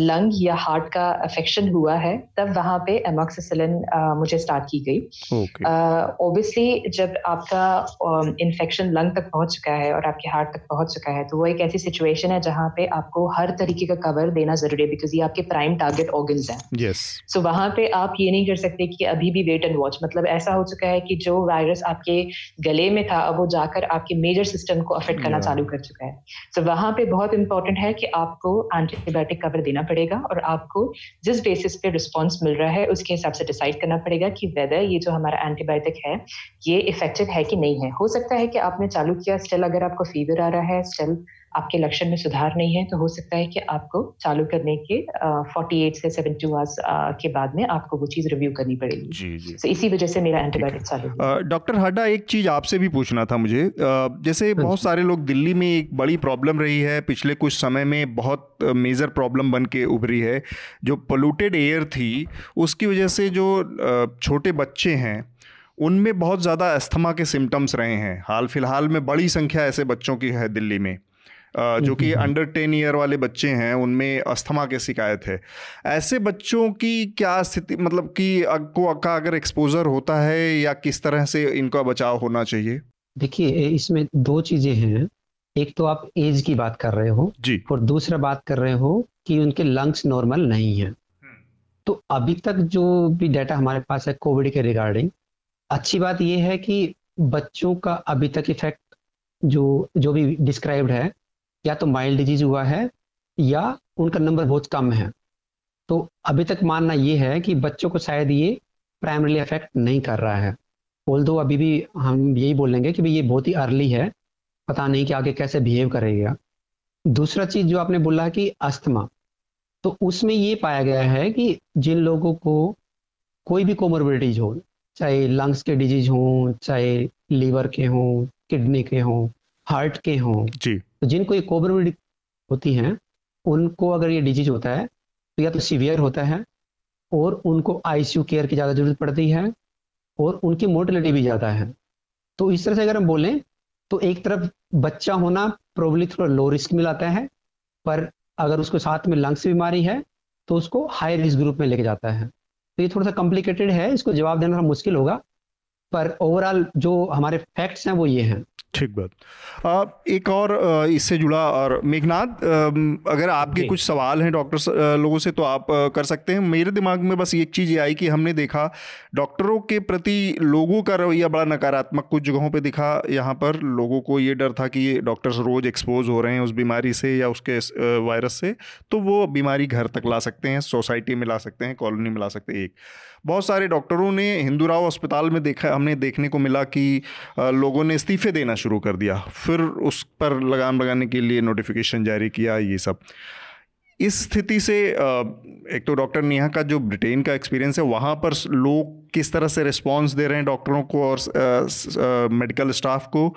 लंग या हार्ट का अफेक्शन हुआ है तब वहाँ पे एमोक्सिसिलिन मुझे स्टार्ट की गई ओबियसली okay. uh, जब आपका इन्फेक्शन लंग तक पहुँच चुका है और आपके हार्ट तक पहुँच चुका है तो वो एक ऐसी सिचुएशन है जहाँ पे आपको हर तरीके का कवर देना ज़रूरी है बिकॉज़ ये आपके प्राइम टारगेट ऑर्गन है yes. सो so, वहाँ पे आप ये नहीं कर सकते कि अभी भी वेट एंड वॉच मतलब ऐसा हो चुका है कि जो वायरस आपके गले में था अब वो जाकर आपके मेजर सिस्टम को अफेक्ट करना yeah. चालू कर चुका है सो so, वहाँ पे बहुत इंपॉर्टेंट है कि आपको एंटीबायोटिक कवर देना पड़ेगा और आपको जिस बेसिस पे रिस्पॉन्स मिल रहा है, उसके हिसाब से डिसाइड करना पड़ेगा कि वेदर ये जो हमारा एंटीबायोटिक है, ये इफ़ेक्टिव है कि नहीं है। हो सकता है कि आपने चालू किया स्टिल अगर आपको फीवर आ रहा है स्टिल आपके लक्षण में सुधार नहीं है तो हो सकता है कि आपको चालू करने के फोर्टी एट से सेवेंटी आवर्स के बाद में आपको वो चीज़ रिव्यू करनी पड़ेगी। जी जी। so, इसी वजह से मेरा एंटीबायोटिक चालू डॉक्टर हड्डा एक चीज़ आपसे भी पूछना था मुझे। जैसे हाँ बहुत सारे लोग दिल्ली में एक बड़ी प्रॉब्लम रही है पिछले कुछ समय में बहुत मेजर प्रॉब्लम बन के उभरी है। जो पोलूटेड एयर थी उसकी वजह से जो छोटे बच्चे हैं उनमें बहुत ज़्यादा अस्थमा के सिम्टम्स रहे हैं। हाल फ़िलहाल में बड़ी संख्या ऐसे बच्चों की है दिल्ली में। जो कि अंडर टेन ईयर वाले बच्चे हैं उनमें अस्थमा की शिकायत है। ऐसे बच्चों की क्या स्थिति मतलब कि को का अगर एक्सपोजर होता है या किस तरह से इनका बचाव होना चाहिए? देखिए इसमें दो चीज़ें हैं। एक तो आप एज की बात कर रहे हो जी। और दूसरा बात कर रहे हो कि उनके लंग्स नॉर्मल नहीं है। तो अभी तक जो भी डाटा हमारे पास है कोविड के रिगार्डिंग अच्छी बात यह है कि बच्चों का अभी तक इफ़ेक्ट जो जो भी डिस्क्राइब्ड है या तो माइल्ड डिज़ीज़ हुआ है, या उनका नंबर बहुत कम है। तो अभी तक मानना ये है कि बच्चों को शायद ये प्राइमरी इफ़ेक्ट नहीं कर रहा है। बोल दो अभी भी हम यही बोलेंगे कि भाई ये बहुत ही अर्ली है, पता नहीं कि आगे कैसे बिहेव करेगा। दूसरा चीज़ जो आपने बोला कि अस्थमा तो उसमें ये पाया गया है कि जिन लोगों को कोई भी कोमोरबिलिटीज हो, चाहे लंग्स के डिज़ीज़ हो, चाहे लीवर के हों किडनी के हों हार्ट के हों, जी। तो जिनको ये कोमोरबिडिटी होती हैं, उनको अगर ये डिज़ीज़ होता है तो या तो सीवियर होता है, और उनको आईसीयू केयर की ज़्यादा ज़रूरत पड़ती है, और उनकी मोर्टेलिटी भी ज़्यादा है। तो इस तरह से अगर हम बोलें तो एक तरफ़ बच्चा होना प्रोबली थोड़ा लो रिस्क में लाता है, पर अगर उसको साथ में लंग्स बीमारी है तो उसको हाई रिस्क ग्रुप में लेके जाता है। तो ये थोड़ा सा कॉम्प्लिकेटेड है, इसको जवाब देना थोड़ा मुश्किल होगा, पर ओवरऑल जो हमारे फैक्ट्स हैं वो ये हैं। ठीक बात। एक और इससे जुड़ा और मेघनाथ अगर आपके कुछ सवाल हैं डॉक्टर लोगों से तो आप कर सकते हैं। मेरे दिमाग में बस एक चीज़ ये आई कि हमने देखा डॉक्टरों के प्रति लोगों का रवैया बड़ा नकारात्मक कुछ जगहों पे दिखा। यहाँ पर लोगों को ये डर था कि डॉक्टर्स रोज़ एक्सपोज हो रहे हैं उस बीमारी से या उसके वायरस से तो वो बीमारी घर तक ला सकते हैं सोसाइटी में ला सकते हैं कॉलोनी में ला सकते हैं एक। बहुत सारे डॉक्टरों ने हिंदू राव अस्पताल में देखा, हमने देखने को मिला कि लोगों ने इस्तीफे देना शुरू कर दिया। फिर उस पर लगाम लगाने के लिए नोटिफिकेशन जारी किया, ये सब। इस स्थिति से एक तो डॉक्टर नेहा का जो ब्रिटेन का एक्सपीरियंस है, वहाँ पर लोग किस तरह से रिस्पॉन्स दे रहे हैं डॉक्टरों को और मेडिकल स्टाफ को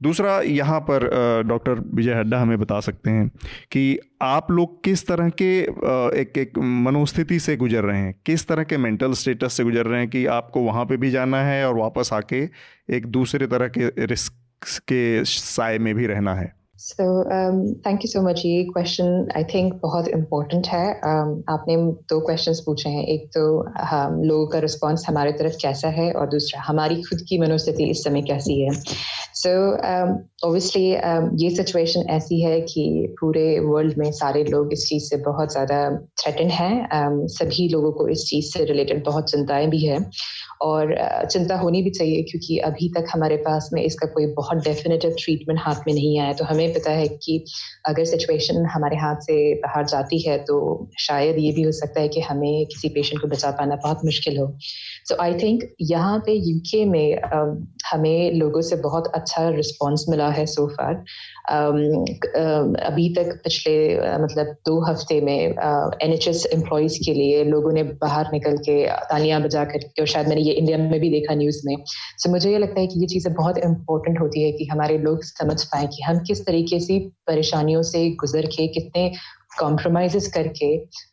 दूसरा, यहाँ पर डॉक्टर विजय हड्डा हमें बता सकते हैं कि आप लोग किस तरह के एक एक मनोस्थिति से गुजर रहे हैं? किस तरह के मेंटल स्टेटस से गुजर रहे हैं कि आपको वहाँ पे भी जाना है और वापस आके एक दूसरे तरह के रिस्क के साय में भी रहना है? So thank you so much ये क्वेश्चन आई थिंक बहुत इम्पोर्टेंट है. Um, आपने दो क्वेश्चंस पूछे हैं. एक तो हम लोगों का रिस्पांस हमारे तरफ़ कैसा है और दूसरा हमारी खुद की मनोस्थिति इस समय कैसी है? सो ओबियसली um, um, ये सिचुएशन ऐसी है कि पूरे वर्ल्ड में सारे लोग इस चीज़ से बहुत ज़्यादा थ्रेटन हैं. Um, सभी लोगों को इस चीज़ से रिलेटेड बहुत चिंताएँ भी है. और चिंता होनी भी चाहिए क्योंकि अभी तक हमारे पास में इसका कोई बहुत डेफिनेटिव ट्रीटमेंट हाथ में नहीं आया। तो हमें पता है कि अगर सिचुएशन हमारे हाथ से बाहर जाती है तो शायद ये भी हो सकता है कि हमें किसी पेशेंट को बचा पाना बहुत मुश्किल हो। सो आई थिंक यहाँ पे यूके में हमें लोगों से बहुत अच्छा रिस्पॉन्स मिला है सो फार अभी तक पिछले मतलब दो हफ़्ते में एन एच के लिए लोगों ने बाहर निकल के तालियाँ बजा करके और शायद मैंने ये इंडिया में भी देखा न्यूज़ में। सो so, मुझे ये लगता है कि ये चीज़ें बहुत इंपॉर्टेंट होती है कि हमारे लोग समझ पाए कि हम किस तरीके से परेशानियों से गुजर के कितने कॉम्प्रोमाइज करके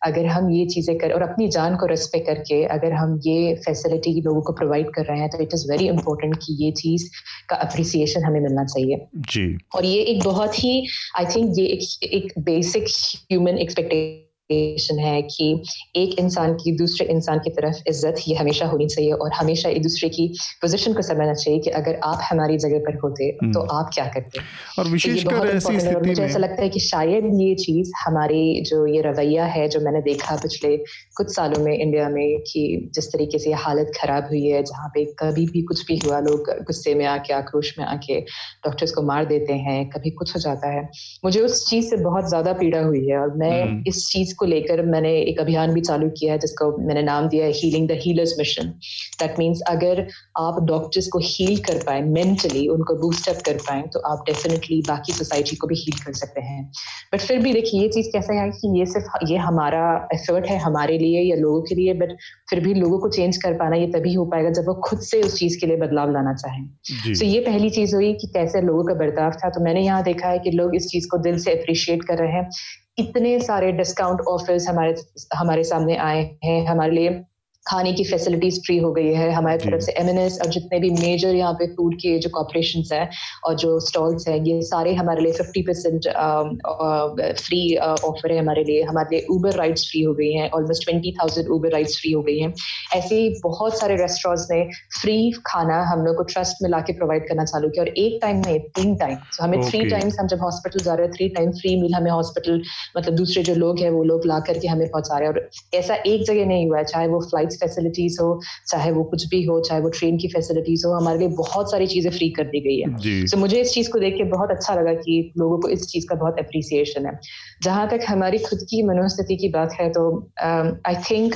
अगर हम ये चीज़ें कर और अपनी जान को रेस्पेक्ट करके अगर हम ये फैसिलिटी लोगों को प्रोवाइड कर रहे हैं तो इट इज़ वेरी इंपॉर्टेंट कि ये चीज़ का अप्रिसिएशन हमें मिलना चाहिए। जी। और ये एक बहुत ही आई थिंक ये एक, एक बेसिक ह्यूमन एक्सपेक्टेशन रिलेशन है कि एक इंसान की दूसरे इंसान की तरफ़ इज़्ज़त ये हमेशा होनी चाहिए और हमेशा एक दूसरे की पोजीशन को समझना चाहिए कि अगर आप हमारी जगह पर होते तो हम्म। आप क्या करते और तो विशेषकर ऐसी स्थिति मुझे ऐसा लगता है कि शायद ये चीज़ हमारी जो ये रवैया है जो मैंने देखा पिछले कुछ सालों में इंडिया में कि जिस तरीके से हालत खराब हुई है जहाँ पे कभी भी कुछ भी हुआ लोग गुस्से में आके आक्रोश में आके डॉक्टर्स को मार देते हैं कभी कुछ हो जाता है मुझे उस चीज़ से बहुत ज़्यादा पीड़ा हुई है और मैं हम्म। इस चीज़ को लेकर मैंने एक अभियान भी चालू किया है जिसको मैंने नाम दिया है healing the healers mission that means अगर आप डॉक्टर्स को हील कर पाए मेंटली उनको बूस्टअप कर पाए तो आप डेफिनेटली बाकी सोसाइटी को भी हील कर सकते हैं। बट फिर भी देखिए ये चीज़ कैसा है कि ये सिर्फ़ ये हमारा एफर्ट है हमारे लिए या लोगों के लिए बट फिर भी लोगों को चेंज कर पाना ये तभी हो पाएगा जब वो खुद से उस चीज़ के लिए बदलाव लाना चाहें। तो so ये पहली चीज़ हुई कि कैसे लोगों का बर्ताव था। तो मैंने यहाँ देखा है कि लोग इस चीज़ को दिल से अप्रिशिएट कर रहे हैं। इतने सारे डिस्काउंट ऑफर्स हमारे हमारे सामने आए हैं हमारे लिए। खाने की फैसिलिटीज़ फ्री हो गई है। हमारी तरफ़ से एमएनएस और जितने भी मेजर यहाँ पे फ़ूड के जो कॉपरेशन है और जो स्टॉल्स हैं ये सारे हमारे लिए फिफ्टी परसेंट फ्री ऑफ़र है हमारे लिए। हमारे लिए ऊबर राइड्स फ्री हो गई हैं। Almost twenty thousand Uber rides free हो गई हैं। ऐसे ही बहुत सारे रेस्टोरेंट्स ने फ्री खाना हम लोग को ट्रस्ट में ला के प्रोवाइड करना चालू किया और एक टाइम में तीन टाइम तो हमें थ्री okay. टाइम्स हम जब हॉस्पिटल जा रहे हैं थ्री टाइम फ्री मील हमें हॉस्पिटल मतलब दूसरे जो लोग हैं वो लोग ला करके हमें पहुँचा रहे हैं। और ऐसा एक जगह नहीं हुआ है चाहे वो फ़्लाइट फैसिलिटीज़ हो चाहे वो कुछ भी हो चाहे वो ट्रेन की फैसिलिटीज़ हो हमारे लिए बहुत सारी चीज़ें फ्री कर दी गई है। तो so, मुझे इस चीज़ को देख के बहुत अच्छा लगा कि लोगों को इस चीज़ का बहुत अप्रिसिएशन है। जहाँ तक हमारी खुद की मनोस्थिति की बात है तो आई um, थिंक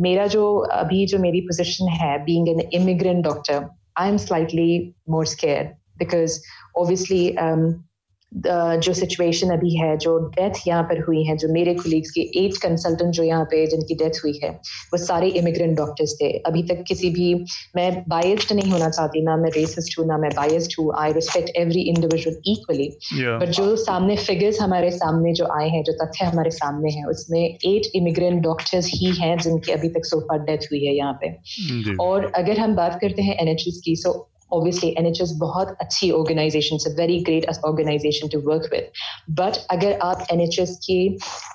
मेरा जो अभी जो मेरी पोजिशन है being an immigrant doctor I am slightly more scare because obviously जो सिचुएशन अभी है जो डेथ यहाँ पर हुई है जो मेरे कोलीग्स की एट कंसल्टेंट जो यहाँ पे जिनकी डेथ हुई है वो सारे इमिग्रेंट डॉक्टर्स थे। अभी तक किसी भी मैं बायस्ड नहीं होना चाहती ना मैं रेसिस्ट हूँ ना मैं बायस्ड हूँ। I respect every individual equally but जो सामने फिगर्स हमारे सामने जो आए हैं जो तथ्य हमारे सामने हैं उसमें एट इमिग्रेंट डॉक्टर्स ही हैं जिनकी अभी तक सोफा डेथ हुई है यहाँ पे। और अगर हम बात करते हैं एनएचएस की सो ऑब्वियसली एनएचएस बहुत अच्छी ऑर्गेनाइजेशन है very great organisation to work with but अगर आप एनएचएस की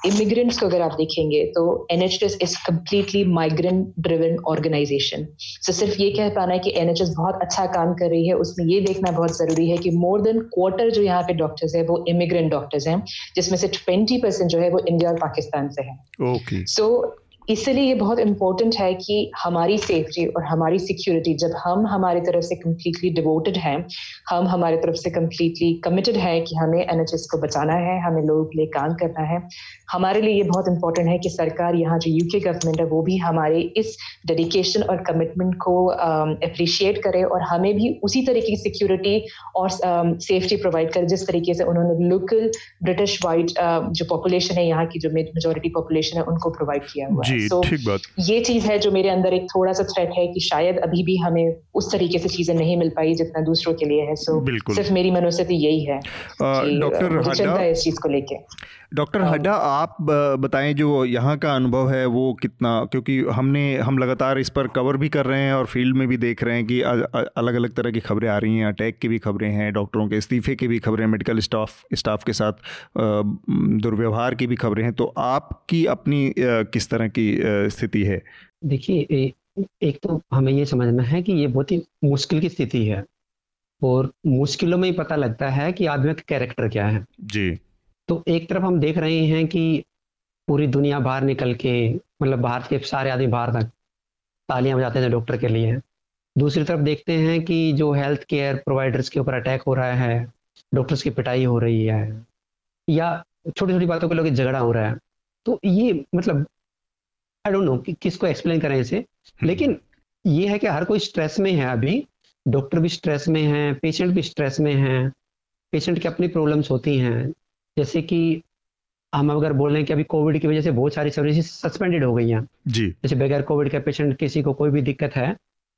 इमिग्रेंट्स को अगर आप देखेंगे तो NHS is completely migrant driven organisation so सिर्फ़ ये कह पाना है कि एनएचएस बहुत अच्छा काम कर रही है उसमें ये देखना बहुत ज़रूरी है कि मोर देन क्वार्टर जो यहाँ पे डॉक्टर्स है वो इमिग्रेंट डॉक्टर्स हैं जिसमें से ट्वेंटी परसेंट जो है वो इंडिया और पाकिस्तान से है. सो okay. so, इसलिए ये बहुत इंपॉर्टेंट है कि हमारी सेफ्टी और हमारी सिक्योरिटी जब हम हमारी तरफ़ से कम्प्लीटली डिवोटेड हैं हम हमारी तरफ़ से कम्प्लीटली कमिटेड है कि हमें एनएचएस को बचाना है हमें लोगों के लिए काम करना है हमारे लिए ये बहुत इंपॉर्टेंट है कि सरकार यहाँ जो यूके गवर्नमेंट है वो भी हमारे इस डेडिकेशन और कमिटमेंट को अप्रिशिएट um, करे और हमें भी उसी तरीके की सिक्योरिटी और सेफ्टी um, प्रोवाइड करे जिस तरीके से उन्होंने लोकल ब्रिटिश वाइट जो पॉपुलेशन है यहाँ की जो मेजोरिटी पॉपुलेशन है उनको प्रोवाइड किया हुआ so, ठीक बात। ये चीज़ है जो मेरे अंदर एक थोड़ा सा थ्रेट है कि शायद अभी भी हमें उस तरीके से चीज़ें नहीं मिल पाई जितना दूसरों के लिए है। सो so, सिर्फ़ मेरी मनोस्थिति यही है डॉक्टर इस चीज़ को लेके। डॉक्टर हड्डा आप बताएँ जो यहाँ का अनुभव है वो कितना क्योंकि हमने हम लगातार इस पर कवर भी कर रहे हैं और फ़ील्ड में भी देख रहे हैं कि अलग अलग तरह की खबरें आ रही हैं अटैक की भी खबरें हैं डॉक्टरों के इस्तीफे की भी खबरें मेडिकल स्टाफ स्टाफ के साथ दुर्व्यवहार की भी खबरें हैं। तो आपकी अपनी किस तरह की स्थिति है? देखिए एक तो हमें ये समझना है कि ये बहुत ही मुश्किल की स्थिति है और मुश्किलों में ही पता लगता है कि आदमी का कैरेक्टर क्या है। जी। तो एक तरफ़ हम देख रहे हैं कि पूरी दुनिया बाहर निकल के मतलब बाहर के सारे आदमी बाहर तक तालियाँ बजाते थे डॉक्टर के लिए। दूसरी तरफ़ देखते हैं कि जो हेल्थ केयर प्रोवाइडर्स के ऊपर अटैक हो रहा है डॉक्टर्स की पिटाई हो रही है या छोटी छोटी बातों को लोग झगड़ा हो रहा है। तो ये मतलब आई डोंट नो कि किसको एक्सप्लेन करें इसे। हम्म। लेकिन ये है कि हर कोई स्ट्रेस में है अभी। डॉक्टर भी स्ट्रेस में है पेशेंट भी स्ट्रेस में है। पेशेंट की अपनी प्रॉब्लम्स होती हैं। जैसे कि हम अगर बोल रहे हैं कि अभी कोविड की वजह से बहुत सारी सर्विसेज़ सस्पेंडेड हो गई हैं। जी। जैसे बगैर कोविड का पेशेंट किसी को कोई भी दिक्कत है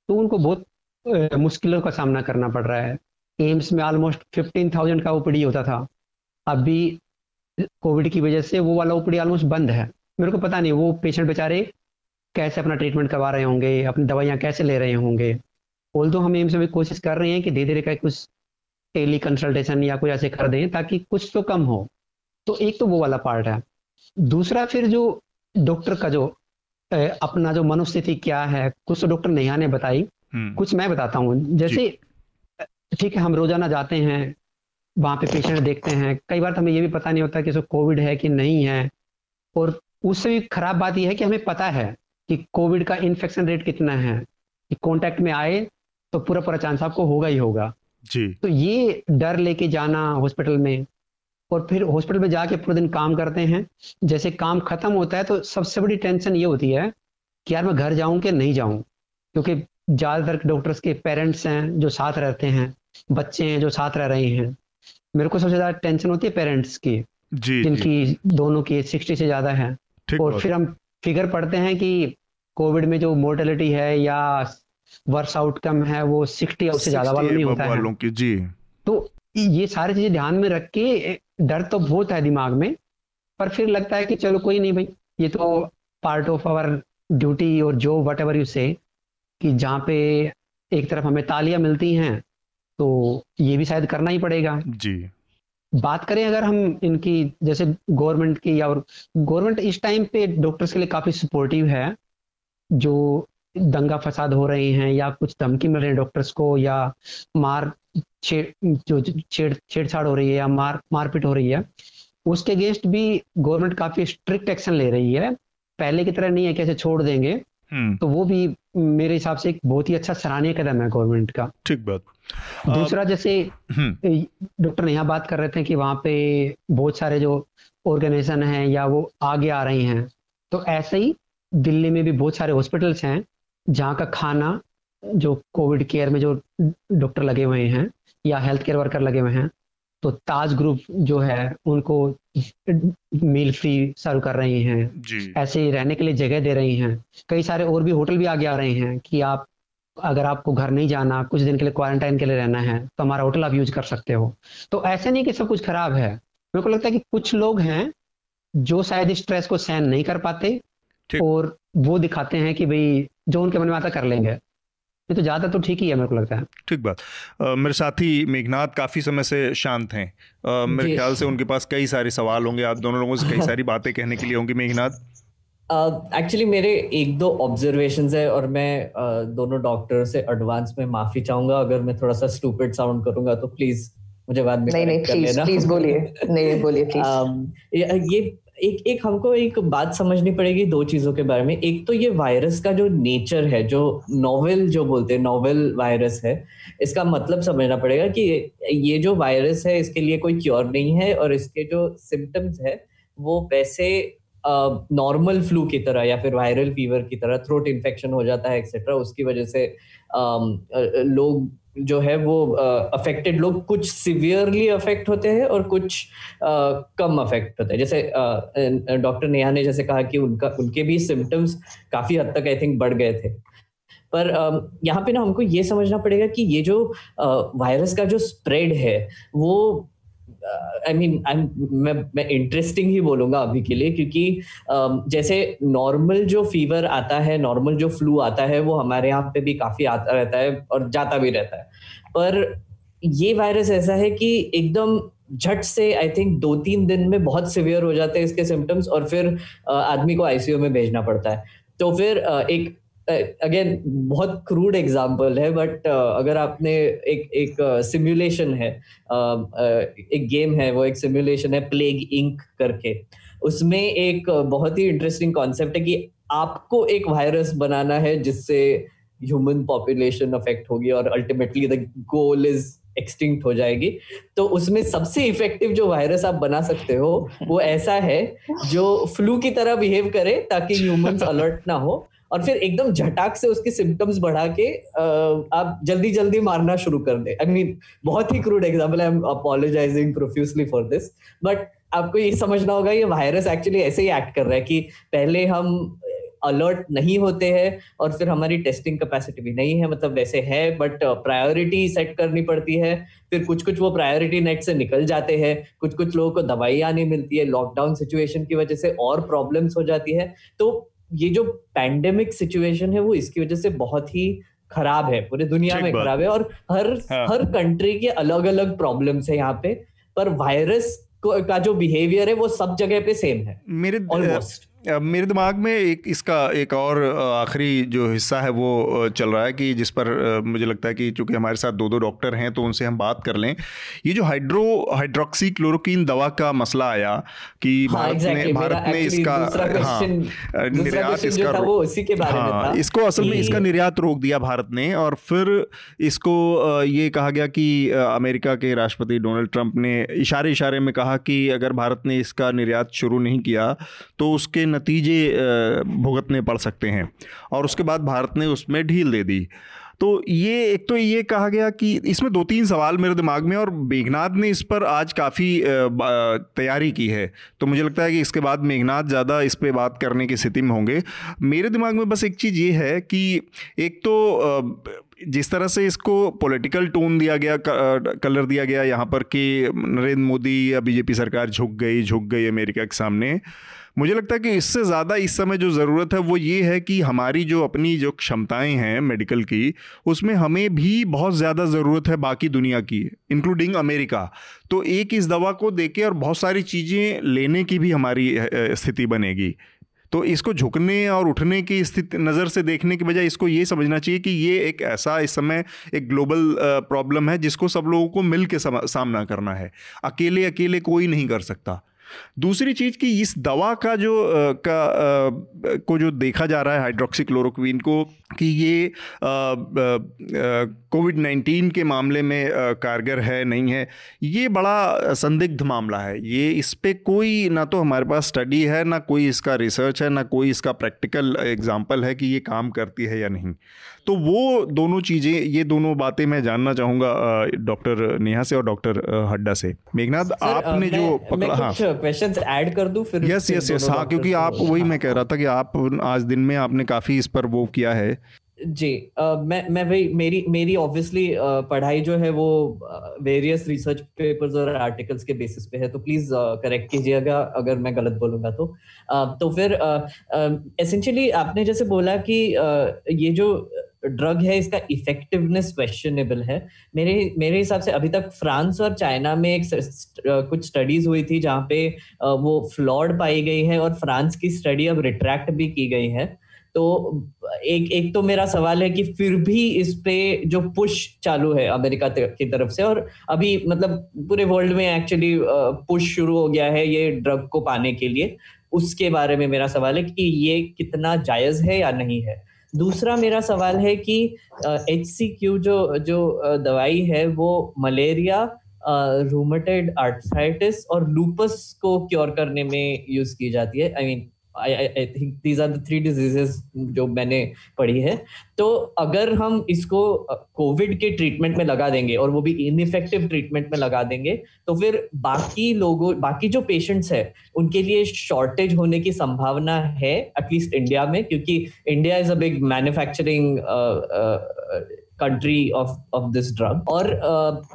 तो उनको बहुत मुश्किलों का सामना करना पड़ रहा है। एम्स में ऑलमोस्ट फिफ्टीन थाउज़ेंड का ओपीडी होता था। अभी कोविड की वजह से वो वाला ओपीडी ऑलमोस्ट बंद है। मेरे को पता नहीं वो पेशेंट बेचारे कैसे अपना ट्रीटमेंट करवा रहे होंगे अपनी दवाइयाँ कैसे ले रहे होंगे। बोल तो हम एम्स में कोशिश कर रहे हैं कि धीरे धीरे का कुछ टेली कंसल्टेशन या कुछ ऐसे कर दें ताकि कुछ तो कम हो। तो एक तो वो वाला पार्ट है। दूसरा फिर जो डॉक्टर का जो अपना जो मनोस्थिति क्या है कुछ तो डॉक्टर नेहा ने बताई। हम्म। कुछ मैं बताता हूँ। जैसे ठीक है हम रोज़ाना जाते हैं वहाँ पे पेशेंट देखते हैं। कई बार तो हमें ये भी पता नहीं होता कि कोविड है कि नहीं है। और उससे भी खराब बात यह है कि हमें पता है कि कोविड का इन्फेक्शन रेट कितना है। कि कॉन्टेक्ट में आए तो पूरा पूरा चांस आपको होगा ही होगा। जी। तो ये डर लेके जाना हॉस्पिटल में और फिर हॉस्पिटल में जाके पूरे दिन काम करते हैं। जैसे काम खत्म होता है तो सबसे बड़ी टेंशन ये होती है कि यार मैं घर जाऊँ कि नहीं जाऊँ? क्योंकि ज़्यादातर डॉक्टर्स के पेरेंट्स हैं जो साथ रहते हैं बच्चे हैं जो साथ रह रहे हैं। मेरे को सबसे ज़्यादा टेंशन होती है पेरेंट्स की जी जिनकी जी. दोनों की सिक्सटी से ज़्यादा है। और फिर हम फिगर पढ़ते हैं कि कोविड में जो मोर्टेलिटी है या वर्स आउटकम है वो सिक्सटी से ज़्यादा वालों नहीं होता है। की जी। तो ये सारी चीज़ें ध्यान में रख के डर तो बहुत है दिमाग में पर फिर लगता है कि चलो कोई नहीं भाई ये तो पार्ट ऑफ़ आवर ड्यूटी और जो वट एवर यू से कि जहाँ पे एक तरफ़ हमें तालियाँ मिलती हैं तो ये भी शायद करना ही पड़ेगा। जी। बात करें अगर हम इनकी जैसे गवर्नमेंट की या और गवर्नमेंट इस टाइम पे डॉक्टर्स के लिए काफ़ी सपोर्टिव है जो दंगा फसाद हो रहे हैं या कुछ धमकी मिल रही है डॉक्टर्स को या मार छेड़ जो छेड़ छेड़छाड़ हो रही है या मार मारपीट हो रही है उसके अगेंस्ट भी गवर्नमेंट काफ़ी स्ट्रिक्ट एक्शन ले रही है पहले की तरह नहीं है कैसे छोड़ देंगे हम्म। तो वो भी मेरे हिसाब से एक बहुत ही अच्छा सराहनीय कदम है गवर्नमेंट का। ठीक बात। दूसरा जैसे हम्म। डॉक्टर नेहा बात कर रहे थे कि वहाँ पे बहुत सारे जो ऑर्गेनाइजेशन हैं या वो आगे आ रही हैं। तो ऐसे ही दिल्ली में भी बहुत सारे हॉस्पिटल्स हैं जहाँ का खाना जो कोविड केयर में जो डॉक्टर लगे हुए हैं या हेल्थ केयर वर्कर लगे हुए हैं तो ताज ग्रुप जो है उनको मील फ्री सर्व कर रही हैं। ऐसे रहने के लिए जगह दे रही हैं। कई सारे और भी होटल भी आगे आ रहे हैं कि आप अगर आपको घर नहीं जाना कुछ दिन के लिए क्वारंटाइन के लिए रहना है तो हमारा होटल आप यूज़ कर सकते हो। तो ऐसे नहीं कि सब कुछ खराब है। मेरे को लगता है कि कुछ लोग हैं जो शायद स्ट्रेस को सहन नहीं कर पाते और वो दिखाते हैं कि भाई जो उनके मन में आता कर लेंगे। नहीं तो ज़्यादा तो ठीक ही है मेरे को लगता है। ठीक बात। मेरे साथी मेघनाथ काफ़ी समय से शांत हैं। मेरे ख्याल से उनके पास कई सारे सवाल होंगे। आप दोनों लोगों से कई सारी बातें कहने के लिए होंगी मेघनाथ। एक्चुअली uh, मेरे एक दो ऑब्जर्वेशन है और मैं uh, दोनों डॉक्टर से एडवांस में माफ़ी चाहूँगा। अगर मैं थोड़ा सा स्टूपिड साउंड करूँगा तो प्लीज़ मुझे बाद में नहीं नहीं प्लीज़ प्लीज़ बोलिए। नहीं बोलिए प्लीज़ um, ये एक एक हमको एक बात समझनी पड़ेगी दो चीज़ों के बारे में। एक तो ये वायरस का जो नेचर है, जो नोवेल जो बोलते हैं नोवेल वायरस है, इसका मतलब समझना पड़ेगा कि ये जो वायरस है, इसके लिए कोई क्योर नहीं है और इसके जो सिम्टम्स है, वो वैसे नॉर्मल फ्लू की तरह या फिर वायरल फीवर की तरह थ्रोट इन्फेक्शन हो जाता है एक्सेट्रा उसकी वजह से लोग जो है वो अफेक्टेड लोग कुछ सिवियरली अफेक्ट होते हैं और कुछ कम अफेक्ट होते हैं। जैसे डॉक्टर नेहा ने जैसे कहा कि उनका, उनके भी सिम्टम्स काफ़ी हद तक आई थिंक बढ़ गए थे। पर यहाँ पे ना हमको ये समझना पड़ेगा कि ये जो वायरस का जो स्प्रेड है, वो आई मीन आई मैं मैं इंटरेस्टिंग ही बोलूँगा अभी के लिए, क्योंकि जैसे नॉर्मल जो फीवर आता है नॉर्मल जो फ्लू आता है, वो हमारे यहाँ पे भी काफ़ी आता रहता है और जाता भी रहता है। पर ये वायरस ऐसा है कि एकदम झट से आई थिंक दो तीन दिन में बहुत सिवियर हो जाते हैं इसके सिम्टम्स और फिर आदमी को आईसीयू में भेजना पड़ता है। तो फिर एक अगेन बहुत क्रूड एग्ज़ाम्पल है बट अगर आपने एक एक सिमुलेशन है एक गेम है वो एक सिमुलेशन है प्लेग इंक करके उसमें एक बहुत ही इंटरेस्टिंग कॉन्सेप्ट है कि आपको एक वायरस बनाना है जिससे ह्यूमन पॉपुलेशन अफेक्ट होगी और ultimately the goal is extinct हो जाएगी। तो उसमें सबसे इफ़ेक्टिव जो वायरस आप बना सकते हो वो ऐसा है जो फ्लू की तरह बिहेव करे ताकि ह्यूमंस अलर्ट ना हो। और फिर एकदम झटाक से उसके सिम्टम्स बढ़ा के आप जल्दी जल्दी मारना शुरू कर दे। आई मीन बहुत ही crude example I am apologising profusely for this but आपको ये समझना होगा, ये वायरस एक्चुअली ऐसे ही एक्ट कर रहा है कि पहले हम अलर्ट नहीं होते हैं और फिर हमारी टेस्टिंग कैपेसिटी भी नहीं है मतलब वैसे है बट प्रायोरिटी सेट करनी पड़ती है, फिर कुछ कुछ वो प्रायोरिटी नेट से निकल जाते हैं कुछ कुछ लोगों को दवाइयाँ नहीं मिलती है लॉकडाउन सिचुएशन की वजह से और प्रॉब्लम्स हो जाती है तो ये जो पैंडेमिक सिचुएशन है वो इसकी वजह से बहुत ही खराब है। पूरे दुनिया में खराब है और हर हाँ. हर कंट्री के अलग अलग प्रॉब्लम्स है यहाँ पे। पर वायरस का जो बिहेवियर है वो सब जगह पे सेम है। मेरे ऑलमोस्ट मेरे दिमाग में एक इसका एक और आखिरी जो हिस्सा है वो चल रहा है कि जिस पर मुझे लगता है कि चूँकि हमारे साथ दो दो डॉक्टर हैं तो उनसे हम बात कर लें। ये जो हाइड्रो हाइड्रोक्सी क्लोरोकिन दवा का मसला आया कि हाँ, भारत exactly, ने भारत ने इसका हाँ निर्यात इसका वो उसी के बारे हाँ, में था इसको असल में इसका निर्यात रोक दिया भारत ने और फिर इसको ये कहा गया कि अमेरिका के राष्ट्रपति डोनाल्ड ट्रंप ने इशारे इशारे में कहा कि अगर भारत ने इसका निर्यात शुरू नहीं किया तो उसके नतीजे भुगतने पड़ सकते हैं। और उसके बाद भारत ने उसमें ढील दे दी। तो ये, एक तो ये कहा गया कि इसमें दो तीन सवाल मेरे दिमाग में और मेघनाथ ने इस पर आज काफ़ी तैयारी की है। तो मुझे लगता है कि इसके बाद मेघनाथ ज़्यादा इस पर बात करने की स्थिति में होंगे। मेरे दिमाग में बस एक चीज़ ये है कि एक तो जिस तरह से इसको पॉलिटिकल टोन दिया गया कलर दिया गया यहाँ पर कि नरेंद्र मोदी या बीजेपी सरकार झुक गई झुक गई अमेरिका के सामने मुझे लगता है कि इससे ज़्यादा इस समय जो ज़रूरत है, वो ये है कि हमारी जो अपनी जो क्षमताएँ हैं मेडिकल की, उसमें हमें भी बहुत ज़्यादा ज़रूरत है बाकी दुनिया की इंक्लूडिंग अमेरिका। तो एक इस दवा को देके और बहुत सारी चीज़ें लेने की भी हमारी स्थिति बनेगी। तो इसको झुकने और उठने की स्थिति, नज़र से देखने की बजाय इसको ये समझना चाहिए कि ये एक ऐसा इस समय एक ग्लोबल प्रॉब्लम है जिसको सब लोगों को मिल के सामना करना है। अकेले अकेले कोई नहीं कर सकता। दूसरी चीज़ कि इस दवा का जो का को जो देखा जा रहा है हाइड्रोक्सीक्लोरोक्विन को कि ये कोविड नाइन्टीन के मामले में कारगर है नहीं है ये बड़ा संदिग्ध मामला है। ये इस पर कोई ना तो हमारे पास स्टडी है ना कोई इसका रिसर्च है ना कोई इसका प्रैक्टिकल एग्ज़ाम्पल है कि ये काम करती है या नहीं। तो वो दोनों चीज़ें ये दोनों बातें मैं जानना चाहूँगा डॉक्टर नेहा से और डॉक्टर हड्डा से। मेघनाथ आपने जो पकड़ा हाँ। क्वेश्चंस ऐड कर दूँ फिर यस यस यस हाँ क्योंकि आप वही मैं कह रहा था कि आप आज दिन में आपने काफ़ी इस पर वो किया है। जी uh, मैं मैं भाई मेरी मेरी ऑब्वियसली uh, पढ़ाई जो है वो वेरियस रिसर्च पेपर्स और आर्टिकल्स के बेसिस पे है तो प्लीज़ करेक्ट uh, कीजिएगा अगर मैं गलत बोलूँगा तो। uh, तो फिर एसेंशियली uh, uh, आपने जैसे बोला कि uh, ये जो ड्रग है, इसका इफेक्टिवनेस क्वेश्चनेबल है। मेरे मेरे हिसाब से अभी तक फ्रांस और चाइना में एक कुछ स्टडीज़ हुई थी जहाँ पे वो फ्लॉड पाई गई है और फ्रांस की स्टडी अब रिट्रैक्ट भी की गई है। तो एक एक तो मेरा सवाल है कि फिर भी इस पे जो पुश चालू है अमेरिका की तरफ़ से और अभी मतलब पूरे वर्ल्ड में एक्चुअली पुश शुरू हो गया है ये ड्रग को पाने के लिए। उसके बारे में मेरा सवाल है कि ये कितना जायज़ है या नहीं है? दूसरा मेरा सवाल है कि एच सी क्यू जो जो दवाई है वो मलेरिया रूमेटेड आर्थराइटिस और लूपस को क्योर करने में यूज़ की जाती है। I I mean mean, I think these are the three diseases जो मैंने पढ़ी है। तो अगर हम इसको कोविड के ट्रीटमेंट में लगा देंगे और वो भी इनइफेक्टिव ट्रीटमेंट में लगा देंगे तो फिर बाकी लोगों, बाकी जो पेशेंट्स है, उनके लिए शॉर्टेज होने की संभावना है एटलीस्ट इंडिया में, क्योंकि India is a big manufacturing country of of this drug और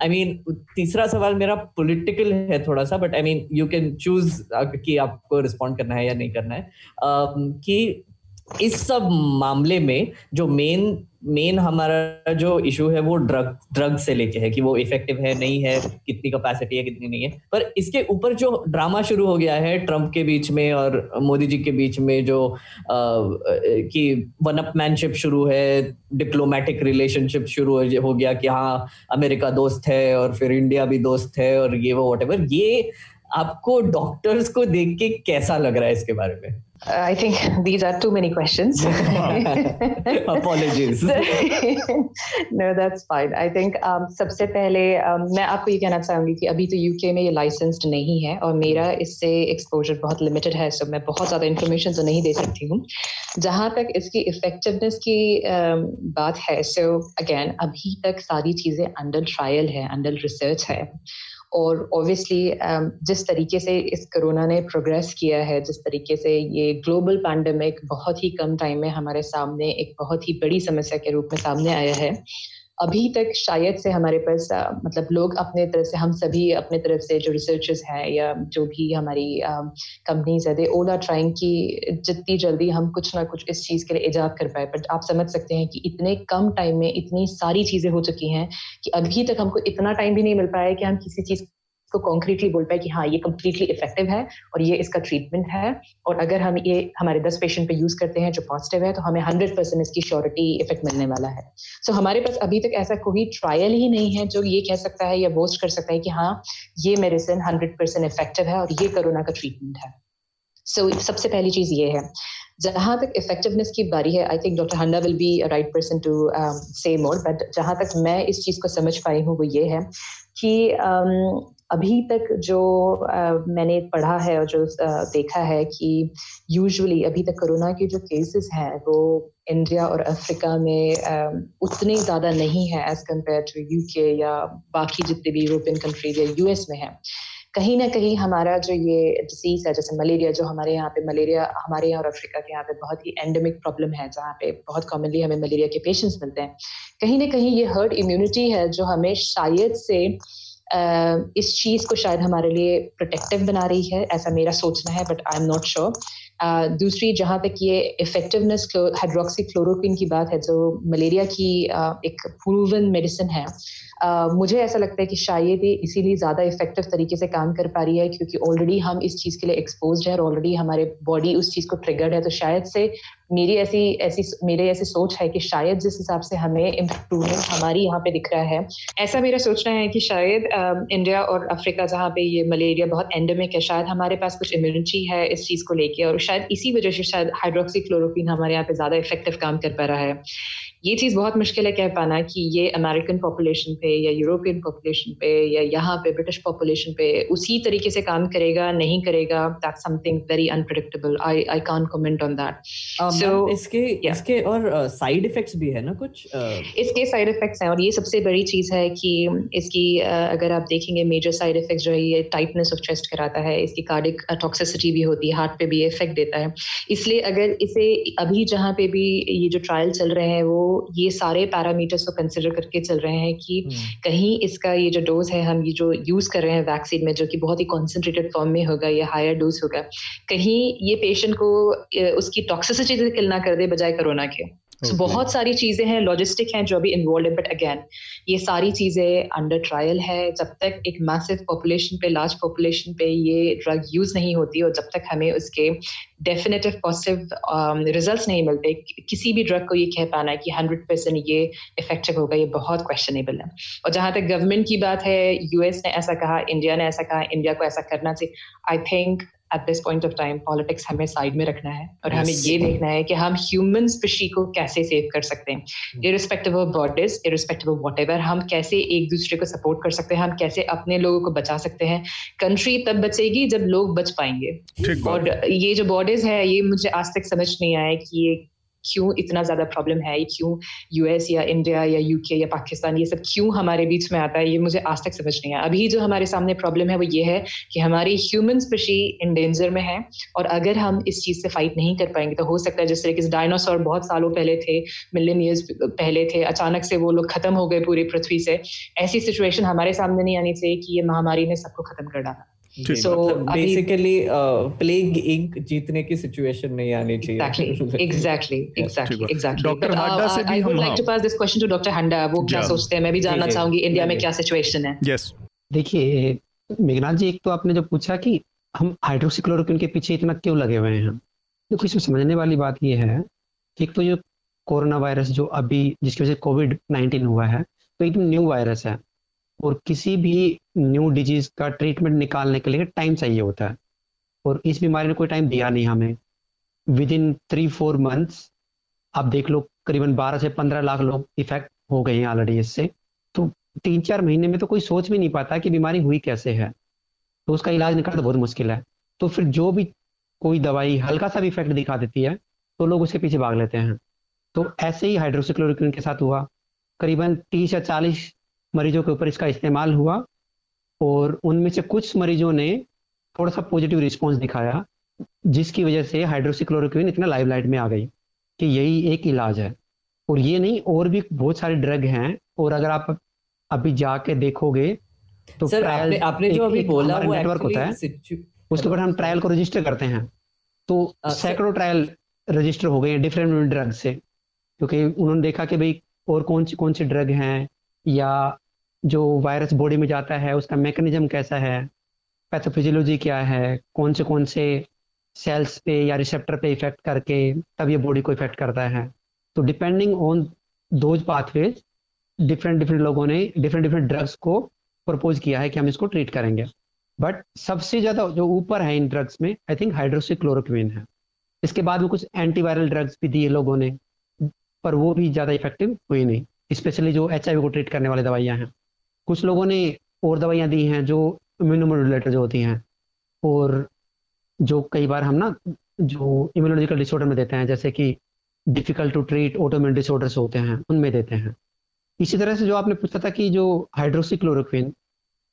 आई uh, मीन तीसरा सवाल मेरा पॉलिटिकल है थोड़ा सा but I mean you can choose कि आपको रिस्पॉन्ड करना है या नहीं करना है। Uh, कि इस सब मामले में जो मेन मेन हमारा जो इशू है वो ड्रग ड्रग से लेके है कि वो इफ़ेक्टिव है, नहीं है, कितनी कैपेसिटी है, कितनी नहीं है। पर इसके ऊपर जो ड्रामा शुरू हो गया है ट्रंप के बीच में और मोदी जी के बीच में जो कि वन अपमैनशिप शुरू है डिप्लोमेटिक रिलेशनशिप शुरू हो गया कि हाँ अमेरिका दोस्त है और फिर इंडिया भी दोस्त है और ये वो वट ये आपको डॉक्टर्स को देख के कैसा लग रहा है इसके बारे में? I think these are too many questions. Apologies. no, that's fine. I think um, सबसे पहले um, मैं आपको ये कहना चाहूँगी कि अभी तो यूके में ये लाइसेंस्ड नहीं है और मेरा इससे एक्सपोजर बहुत लिमिटेड है सो मैं बहुत ज़्यादा इन्फॉर्मेशन तो नहीं दे सकती हूँ जहाँ तक इसकी इफेक्टिवनेस की um, बात है सो so, अगेन अभी तक सारी चीज़ें अंडर ट्रायल है अंडर रिसर्च है और ऑब्वियसली um, जिस तरीके से इस कोरोना ने प्रोग्रेस किया है जिस तरीके से ये ग्लोबल पैंडमिक बहुत ही कम टाइम में हमारे सामने एक बहुत ही बड़ी समस्या के रूप में सामने आया है अभी तक शायद से हमारे पास मतलब लोग अपने तरफ़ से, हम सभी अपने तरफ़ से जो रिसर्चर्स हैं या जो भी हमारी कंपनीज़ है दे ओल ट्राइंग कि जितनी जल्दी हम कुछ ना कुछ इस चीज़ के लिए ईजाद कर पाए। बट आप समझ सकते हैं कि इतने कम टाइम में इतनी सारी चीज़ें हो चुकी हैं कि अभी तक हमको इतना टाइम भी नहीं मिल पाया कि हम किसी चीज़ को कॉन्क्रीटली बोल पाए कि हाँ ये कम्प्लीटली इफ़ेक्टिव है और ये इसका ट्रीटमेंट है। और अगर हम ये हमारे दस पेशेंट पे यूज़ करते हैं जो पॉजिटिव है तो हमें हंड्रेड परसेंट इसकी श्योरिटी इफ़ेक्ट मिलने वाला है। सो so, हमारे पास अभी तक ऐसा कोई ट्रायल ही नहीं है जो ये कह सकता है या बोस्ट कर सकता है कि हाँ ये मेडिसिन हंड्रेड परसेंट इफ़ेक्टिव है और ये कोरोना का ट्रीटमेंट है। सो so, सबसे पहली चीज़ ये है। जहाँ तक इफेक्टिवनेस की बारी है I think doctor Handa will be right person to say more but जहाँ तक मैं इस चीज़ को समझ पाई हूँ वो ये है कि अभी तक जो मैंने पढ़ा है और जो देखा है कि यूजुअली अभी तक कोरोना के जो केसेस हैं, वो इंडिया और अफ्रीका में उतने ज़्यादा नहीं है एज कंपेयर टू यूके या बाकी जितने भी यूरोपियन कंट्रीज़ या यूएस में है। कहीं ना कहीं हमारा जो ये डिसीज है जैसे मलेरिया जो हमारे यहाँ पे मलेरिया हमारे यहाँ और अफ्रीका के यहाँ पे बहुत ही एंडेमिक प्रॉब्लम है जहाँ पे बहुत कॉमनली हमें मलेरिया के पेशेंट्स मिलते हैं। कहीं ना कहीं ये हर्ड इम्यूनिटी है जो हमें शायद से Uh, इस चीज़ को शायद हमारे लिए प्रोटेक्टिव बना रही है ऐसा मेरा सोचना है but I am not sure दूसरी जहाँ तक ये इफेक्टिवनेस हाइड्रोक्सी क्लोरोक्विन की बात है जो मलेरिया की uh, एक प्रूवन मेडिसिन है मुझे ऐसा लगता है कि शायद ये इसीलिए ज़्यादा इफ़ेक्टिव तरीके से काम कर पा रही है क्योंकि ऑलरेडी हम इस चीज़ के लिए एक्सपोज है और ऑलरेडी हमारे बॉडी उस चीज़ को ट्रिगर्ड है। तो शायद से मेरी ऐसी ऐसी, मेरे ऐसी सोच है कि शायद जिस हिसाब से हमें इम्प्रूवमेंट हमारी यहाँ पे दिख रहा है। ऐसा मेरा सोचना है कि शायद इंडिया और अफ्रीका जहाँ पे ये मलेरिया बहुत एंडेमिक है, शायद हमारे पास कुछ इम्यूनिटी है इस चीज़ को लेके और शायद इसी वजह से शायद हाइड्रोक्सी क्लोरोक्विन हमारे यहाँ पे ज़्यादा इफ़ेक्टिव काम कर पा रहा है। ये चीज़ बहुत मुश्किल है कह पाना कि ये अमेरिकन पॉपुलेशन पे या यूरोपियन पॉपुलेशन पे या यहाँ पे ब्रिटिश पॉपुलेशन पे उसी तरीके से काम करेगा नहीं करेगा that something very unpredictable I I can comment on that so इसके yeah. इसके और साइड uh, इफेक्ट्स भी है ना कुछ? Uh... इसके साइड इफेक्ट्स हैं और ये सबसे बड़ी चीज़ है कि इसकी uh, अगर आप देखेंगे मेजर साइड इफ़ेक्ट जो है ये टाइटनेस ऑफ़ चेस्ट कराता है इसकी कार्डिक टॉक्सिसिटी भी होती है हार्ट पे भी इफ़ेक्ट देता है। इसलिए अगर इसे अभी जहाँ पे भी ये जो ट्रायल चल रहे हैं वो ये सारे पैरामीटर्स को कंसिडर करके चल रहे हैं कि कहीं इसका ये जो डोज है हम ये जो यूज़ कर रहे हैं वैक्सीन में जो कि बहुत ही कॉन्सेंट्रेटेड फॉर्म में होगा या हायर डोज होगा कहीं ये पेशेंट को उसकी टॉक्सिसिटी से किल ना कर दे बजाय कोरोना के? So, बहुत सारी चीज़ें हैं लॉजिस्टिक हैं जो अभी इन्वॉल्व है बट अगेन ये सारी चीज़ें अंडर ट्रायल है। जब तक एक मैसिव पॉपुलेशन पे लार्ज पॉपुलेशन पे ये ड्रग यूज़ नहीं होती और जब तक हमें उसके डेफिनेटिव पॉजिटिव रिजल्ट्स नहीं मिलते किसी भी ड्रग को ये कह पाना है कि हंड्रेड परसेंट ये इफ़ेक्टिव होगा ये बहुत क्वेश्चनेबल है। और जहाँ तक गवर्नमेंट की बात है यूएस ने ऐसा कहा इंडिया ने ऐसा कहा इंडिया को ऐसा करना चाहिए। I think at this point of time politics हमें साइड में रखना है और yes. हमें ये देखना है कि हम ह्यूमन स्पेशी को कैसे सेव कर सकते हैं। Irrespective of bodies irrespective of whatever हम कैसे एक दूसरे को सपोर्ट कर सकते हैं हम कैसे अपने लोगों को बचा सकते हैं। कंट्री तब बचेगी जब लोग बच पाएँगे। और ये जो बॉडीज है ये मुझे आज तक समझ नहीं आया कि ये क्यों इतना ज़्यादा प्रॉब्लम है? क्यों यूएस या इंडिया या यूके या पाकिस्तान ये सब क्यों हमारे बीच में आता है? ये मुझे आज तक समझ नहीं आया। अभी जो हमारे सामने प्रॉब्लम है वो ये है कि हमारी ह्यूमन स्पेशी इन डेंजर में है और अगर हम इस चीज़ से फाइट नहीं कर पाएँगे तो हो सकता है जिस तरीके से डायनासोर बहुत सालों पहले थे मिलियन ईयर्स पहले थे, अचानक से वो लोग खत्म हो गए पूरी पृथ्वी से, ऐसी सिचुएशन हमारे सामने नहीं आनी चाहिए कि ये महामारी ने सबको खत्म कर डाला। सो बेसिकली प्लेग इंक जीतने की सिचुएशन नहीं आनी चाहिए। Exactly exactly exactly exactly doctor Handa से भी हम like to pass this question to doctor Handa वो क्या सोचते हैं? मैं भी जानना चाहूँगी इंडिया में क्या सिचुएशन है। यस देखिए मेघनाथ जी एक तो आपने जो पूछा कि हम हाइड्रोक्सीक्लोरोक्विन के पीछे इतना क्यों लगे हुए हैं देखो इसमें समझने वाली बात यह है कि एक तो जो कोरोना वायरस जो अभी जिसकी वजह से कोविड नाइन्टीन हुआ है तो एकदम न्यू वायरस है। और किसी भी न्यू डिज़ीज़ का ट्रीटमेंट निकालने के लिए टाइम चाहिए होता है। और इस बीमारी ने कोई टाइम दिया नहीं हमें। Within three four months आप देख लो, करीबन बारह से पंद्रह लाख लोग इफ़ेक्ट हो गए हैं ऑलरेडी इससे। तो तीन चार महीने में तो कोई सोच भी नहीं पाता कि बीमारी हुई कैसे है। तो उसका इलाज निकालना तो बहुत मुश्किल है। तो फिर जो भी कोई दवाई हल्का सा भी इफ़ेक्ट दिखा देती है तो लोग उसके पीछे भाग लेते हैं। तो ऐसे ही हाइड्रोक्सीक्लोरोक्विन के साथ हुआ। करीबन तीस या चालीस मरीजों के ऊपर इसका इस्तेमाल हुआ और उनमें से कुछ मरीजों ने थोड़ा सा पॉजिटिव रिस्पॉन्स दिखाया जिसकी वजह से हाइड्रोक्सीक्लोरोक्विन इतना लाइव लाइट में आ गई कि यही एक इलाज है। और ये नहीं और भी बहुत सारे ड्रग हैं और अगर आप अभी जाके देखोगे तो सर आपने, आपने जो अभी बोला वो नेटवर्क होता है उसके ऊपर हम ट्रायल को रजिस्टर करते हैं। तो सैकड़ों ट्रायल रजिस्टर हो गए हैं डिफरेंट ड्रग से क्योंकि उन्होंने देखा कि भाई और कौन सी कौन सी ड्रग हैं या जो वायरस बॉडी में जाता है, उसका मैकेनिज्म कैसा है पैथोफिजियोलॉजी क्या है कौन से कौन से सेल्स पे या रिसेप्टर पे इफ़ेक्ट करके तब ये बॉडी को इफ़ेक्ट करता है। तो depending on those pathways different different लोगों ने डिफरेंट डिफरेंट ड्रग्स को प्रपोज किया है कि हम इसको ट्रीट करेंगे। बट सबसे ज़्यादा जो ऊपर है इन ड्रग्स में आई थिंक हाइड्रोक्सीक्लोरोक्विन है। इसके बाद में कुछ एंटीवायरल ड्रग्स भी दिए लोगों ने, पर वो भी ज़्यादा इफ़ेक्टिव हुई नहीं स्पेशली जो एच को ट्रीट करने वाली दवाइयाँ हैं। कुछ लोगों ने और दवाइयाँ दी हैं जो इम्यूनोमोडुलेटर जो होती हैं और जो कई बार हम ना जो इम्यूनोलॉजिकल डिसऑर्डर में देते हैं, जैसे कि difficult to treat autoimmune disorders होते हैं, उनमें देते हैं। इसी तरह से जो आपने पूछा था कि जो हाइड्रोक्सीक्लोरोक्विन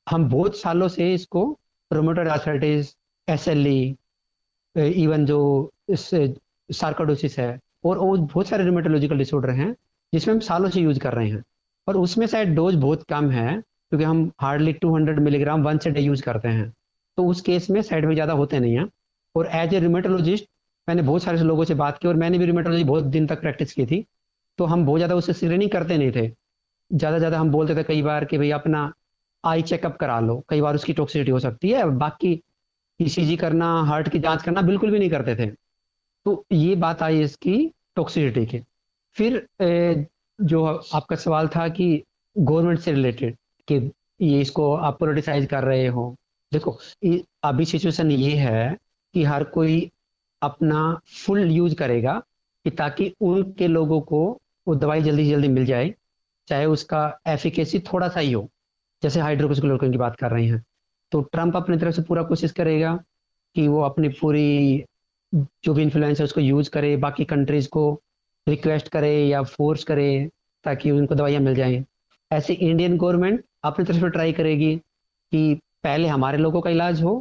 हम बहुत सालों से इसको रोमोटोड आर्थराइटिस एस इवन जो सार्कोडोसिस है, और वो बहुत सारे रोमेटोलॉजिकल डिसऑर्डर हैं, जिसमें हम सालों से यूज़ कर रहे हैं। और उसमें शायद डोज बहुत कम है, क्योंकि हम hardly 200 milligram once day use करते हैं। तो उस केस में साइड में ज़्यादा होते नहीं हैं। और एज ए रिमेटोलॉजिस्ट मैंने बहुत सारे लोगों से बात की और मैंने भी रिमेटोलॉजी बहुत दिन तक प्रैक्टिस की थी। तो हम बहुत ज़्यादा उससे स्क्रीनिंग करते नहीं थे। ज़्यादा ज़्यादा हम बोलते थे कई बार कि भाई अपना आई चेकअप करा लो। कई बार उसकी टॉक्सिसिटी हो सकती है। बाकी ई करना हार्ट की जाँच करना बिल्कुल भी नहीं करते थे। तो ये बात आई इसकी टॉक्सिसिटी की। फिर जो आपका सवाल था कि गवर्नमेंट से रिलेटेड कि ये इसको आप पोलिटिसाइज कर रहे हो। देखो अभी सिचुएशन ये है कि हर कोई अपना फुल यूज़ करेगा कि ताकि उनके लोगों को वो दवाई जल्दी से जल्दी मिल जाए, चाहे उसका एफिकेसी थोड़ा सा ही हो। जैसे हाइड्रोक्सिक्लोरोक्विन की बात कर रहे हैं। तो ट्रंप अपनी तरफ़ से पूरा कोशिश करेगा कि वो अपनी पूरी जो भी इन्फ्लुएंस है उसको यूज़ करे, बाकी कंट्रीज़ को रिक्वेस्ट करे या फोर्स करे ताकि उनको दवाइयाँ मिल जाएँ। ऐसे इंडियन गवर्नमेंट अपनी तरफ़ से ट्राई करेगी कि पहले हमारे लोगों का इलाज हो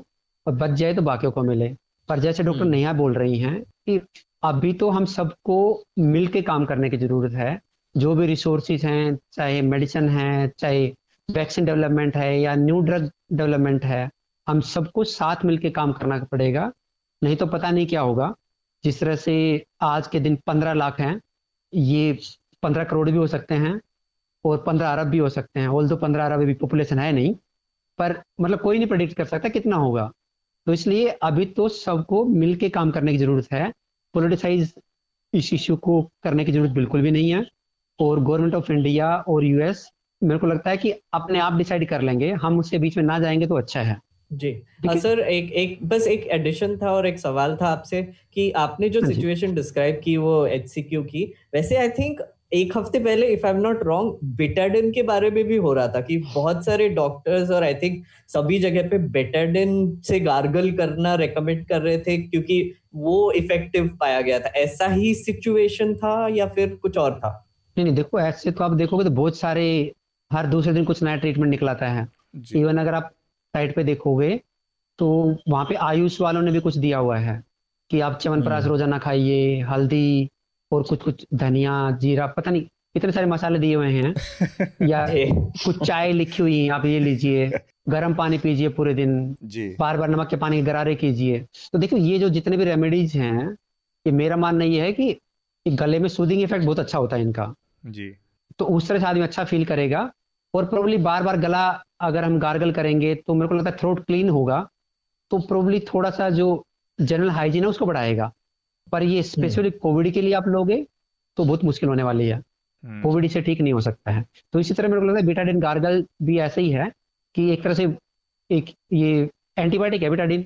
और बच जाए तो बाकियों को मिले। पर जैसे डॉक्टर हम्म। नेहा बोल रही हैं कि अभी तो हम सबको मिल के काम करने की ज़रूरत है। जो भी रिसोर्सेज हैं चाहे मेडिसिन है चाहे वैक्सीन डेवलपमेंट है या न्यू ड्रग डेवलपमेंट है हम सबको साथ मिलकर काम करना पड़ेगा। नहीं तो पता नहीं क्या होगा। जिस तरह से आज के दिन पंद्रह लाख हैं, ये पंद्रह करोड़ भी हो सकते हैं और पंद्रह अरब भी हो सकते हैं ऑल दो पंद्रह अरब भी पॉपुलेशन है नहीं, पर मतलब कोई नहीं प्रोडिक्ट कर सकता कितना होगा। तो इसलिए अभी तो सबको मिल के काम करने की ज़रूरत है। पोलिटिसाइज इस इश्यू को करने की ज़रूरत बिल्कुल भी नहीं है और गवर्नमेंट ऑफ़ इंडिया और यूएस मेरे को लगता है कि अपने आप डिसाइड कर लेंगे। हम उसके बीच में ना जाएँगे तो अच्छा है। जी। सर एक एक बस एक एडिशन था और एक सवाल था आपसे कि आपने जो सिचुएशन हाँ डिस्क्राइब की वो एच की वैसे आई थिंक एक हफ़्ते पहले if I am not wrong Betadine के बारे में भी हो रहा था कि बहुत सारे डॉक्टर्स और आई थिंक सभी जगह पे बेटाडिन से गार्गल करना रेकमेंड कर रहे थे क्योंकि वो इफ़ेक्टिव पाया गया था। ऐसा ही सिचुएशन था या फिर कुछ और था? नहीं नहीं देखो ऐसे तो आप देखोगे तो बहुत सारे हर दूसरे दिन कुछ नया ट्रीटमेंट निकलाता है। इवन अगर आप साइट पे देखोगे तो वहाँ पे आयुष वालों ने भी कुछ दिया हुआ है कि आप च्यवनप्राश हम्म। रोज़ाना खाइए हल्दी और कुछ कुछ धनिया जीरा पता नहीं इतने सारे मसाले दिए हुए हैं या कुछ चाय लिखी हुई है आप ये लीजिए गर्म पानी पीजिए पूरे दिन जी। बार बार नमक के पानी गरारे कीजिए। तो देखो ये जो जितने भी रेमेडीज हैं ये मेरा मानना ये है कि गले में सूदिंग इफ़ेक्ट बहुत अच्छा होता है इनका। जी। तो उस तरह से आदमी अच्छा फील करेगा और प्रोबली बार बार गला अगर हम गार्गल करेंगे तो मेरे को लगता है थ्रोट क्लीन होगा तो प्रोबली थोड़ा सा जो जनरल हाइजीन है उसको बढ़ाएगा पर ये स्पेसिफिक हम्म। कोविड के लिए आप लोगे तो बहुत मुश्किल होने वाली है कोविड हम्म। से ठीक नहीं हो सकता है तो इसी तरह मेरे को लगता है बेटाडिन गार्गल भी ऐसे ही है कि एक तरह से एक ये एंटीबायोटिक है बेटाडिन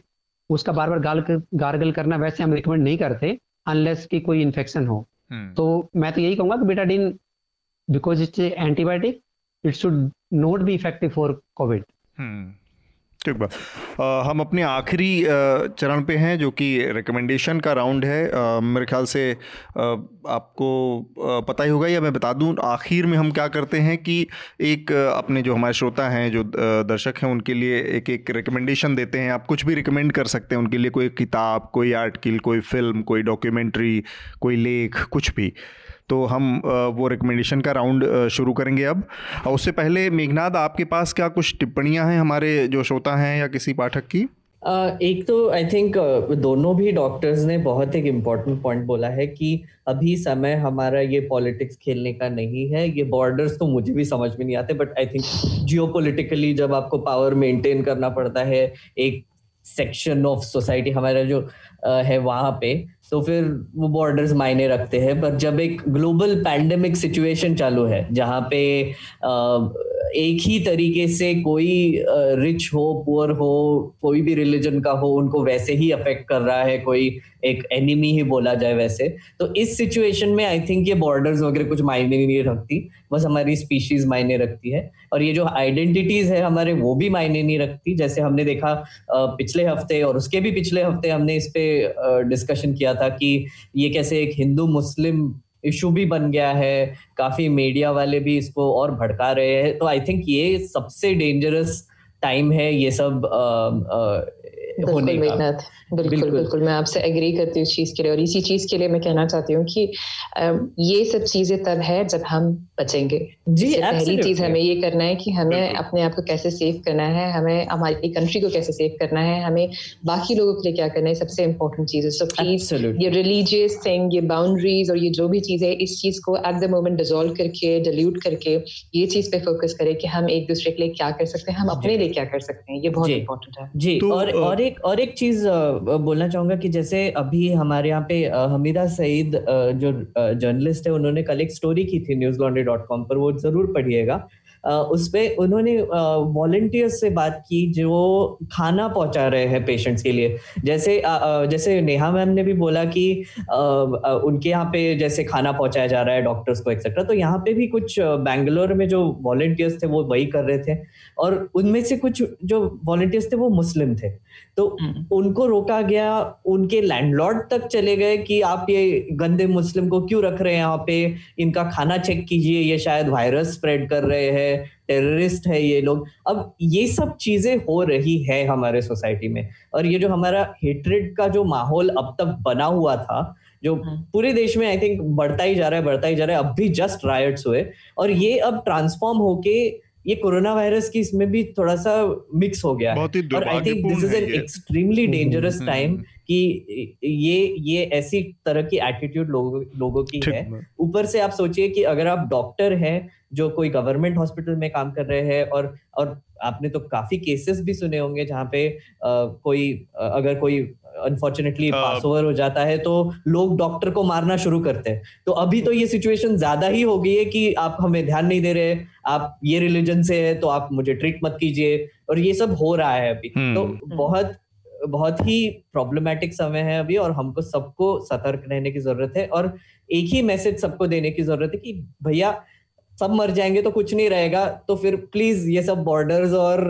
उसका बार बार गाल गार्गल करना वैसे हम रिकमेंड नहीं करते अनलेस की कोई इन्फेक्शन हो हम्म। तो मैं तो यही कहूँगा कि Betadine because it's antibiotic it should not be effective for COVID ठीक बात। हम अपने आखिरी चरण पे हैं जो कि रिकमेंडेशन का राउंड है। आ, मेरे ख्याल से आ, आपको पता ही होगा या मैं बता दूँ आखिर में हम क्या करते हैं कि एक अपने जो हमारे श्रोता हैं जो दर्शक हैं उनके लिए एक एक रिकमेंडेशन देते हैं। आप कुछ भी रिकमेंड कर सकते हैं उनके लिए कोई किताब कोई आर्टिकल कोई फ़िल्म कोई डॉक्यूमेंट्री कोई लेख कुछ भी। तो हम वो रिकमेंडेशन का राउंड शुरू करेंगे अब। और उससे पहले मेघनाथ आपके पास क्या कुछ टिप्पणियाँ हैं हमारे जो श्रोता हैं या किसी पाठक की? एक तो आई थिंक दोनों भी डॉक्टर्स ने बहुत एक इम्पोर्टेंट पॉइंट बोला है कि अभी समय हमारा ये पॉलिटिक्स खेलने का नहीं है। ये बॉर्डर्स तो मुझे भी समझ में नहीं आते बट आई थिंक जियो जब आपको पावर मेंटेन करना पड़ता है, एक सेक्शन ऑफ़ सोसाइटी हमारा जो है वहाँ पे तो फिर वो बॉर्डर्स मायने रखते हैं। पर जब एक ग्लोबल पैंडेमिक सिचुएशन चालू है, जहाँ पे एक ही तरीके से कोई रिच हो पुअर हो, कोई भी रिलीजन का हो, उनको वैसे ही अफेक्ट कर रहा है, कोई एक एनिमी ही बोला जाए वैसे। तो इस सिचुएशन में आई थिंक ये बॉर्डर्स वगैरह कुछ मायने नहीं रखती, बस हमारी स्पीशीज मायने रखती है। और ये जो आइडेंटिटीज है हमारे, वो भी मायने नहीं रखती। जैसे हमने देखा पिछले हफ़्ते और उसके भी पिछले हफ़्ते हमने इस पे डिस्कशन किया था कि ये कैसे एक हिंदू मुस्लिम इशू भी बन गया है। काफ़ी मीडिया वाले भी इसको और भड़का रहे हैं। तो आई थिंक ये सबसे डेंजरस टाइम है ये सब आ, का। बिल्कुल बिल्कुल। मैं आपसे एग्री करती हूँ इस चीज़ के लिए। और इसी चीज़ के लिए मैं कहना चाहती हूँ कि ये सब चीज़ें तब है जब हम बचेंगे। जी पहली चीज़ हमें ये करना है कि हमें अपने आप को कैसे सेव करना है हमें हमारी कंट्री को कैसे सेव करना है हमें बाकी लोगों के लिए क्या करना है सबसे इम्पोर्टेंट चीज़ है। सो प्लीज़ ये रिलीजियस थिंग ये बाउंड्रीज और ये जो भी चीज़ है इस चीज़ को एट द मोमेंट डिजोल्व करके डिल्यूट करके ये चीज़ पे फोकस करें कि हम एक दूसरे के लिए क्या कर सकते हैं हम अपने लिए क्या कर सकते हैं। ये बहुत इंपॉर्टेंट है। जी तो, और एक, और एक चीज़ बोलना चाहूँगा कि जैसे अभी हमारे यहाँ पे हमीदा सईद जो जर्नलिस्ट है, उन्होंने कल एक स्टोरी की थी न्यूज़ लॉन्ड्री डॉट कॉम पर, वो ज़रूर पढ़िएगा। उस पर उन्होंने वॉलेंटियर्स से बात की जो खाना पहुँचा रहे हैं पेशेंट्स के लिए। जैसे जैसे नेहा मैम ने भी बोला कि उनके यहाँ पे जैसे खाना पहुँचाया जा रहा है, डॉक्टर्स को एक्सेट्रा तो यहाँ पे भी कुछ बैंगलोर में जो वॉलेंटियर्स थे, वो वही कर रहे थे। और उनमें से कुछ जो वॉलेंटियर्स थे, वो मुस्लिम थे। तो हम्म। उनको रोका गया उनके लैंडलॉर्ड तक चले गए कि आप ये गंदे मुस्लिम को क्यों रख रहे हैं यहाँ पे इनका खाना चेक कीजिए ये शायद वायरस स्प्रेड कर रहे हैं टेररिस्ट है ये लोग अब ये सब चीज़ें हो रही है हमारे सोसाइटी में और ये जो हमारा हेट्रेड का जो माहौल अब तक बना हुआ था जो हम्म। पूरे देश में आई थिंक बढ़ता ही जा रहा है बढ़ता ही जा रहा है अब भी जस्ट रायट्स हुए और ये अब ट्रांसफॉर्म होके ये कोरोना वायरस की इसमें भी थोड़ा सा मिक्स हो गया है। और I think this is an extremely dangerous time कि ये ये ऐसी तरह की एटीट्यूड लोगों लोगों की है। ऊपर से आप सोचिए कि अगर आप डॉक्टर हैं जो कोई गवर्नमेंट हॉस्पिटल में काम कर रहे हैं और और आपने तो काफ़ी केसेस भी सुने होंगे जहाँ पे आ, कोई अगर कोई अनफॉर्चुनेटली पास ओवर हो जाता है तो लोग डॉक्टर को मारना शुरू करते हैं। तो अभी तो ये सिचुएशन ज़्यादा ही हो गई है कि आप हमें ध्यान नहीं दे रहे आप ये रिलीजन से है तो आप मुझे ट्रीट मत कीजिए और ये सब हो रहा है अभी। हम्म। तो बहुत बहुत ही प्रॉब्लमेटिक समय है अभी और हमको सबको सतर्क रहने की ज़रूरत है और एक ही मैसेज सबको देने की ज़रूरत है कि भैया सब मर जाएँगे तो कुछ नहीं रहेगा तो फिर प्लीज़ ये सब बॉर्डर्स और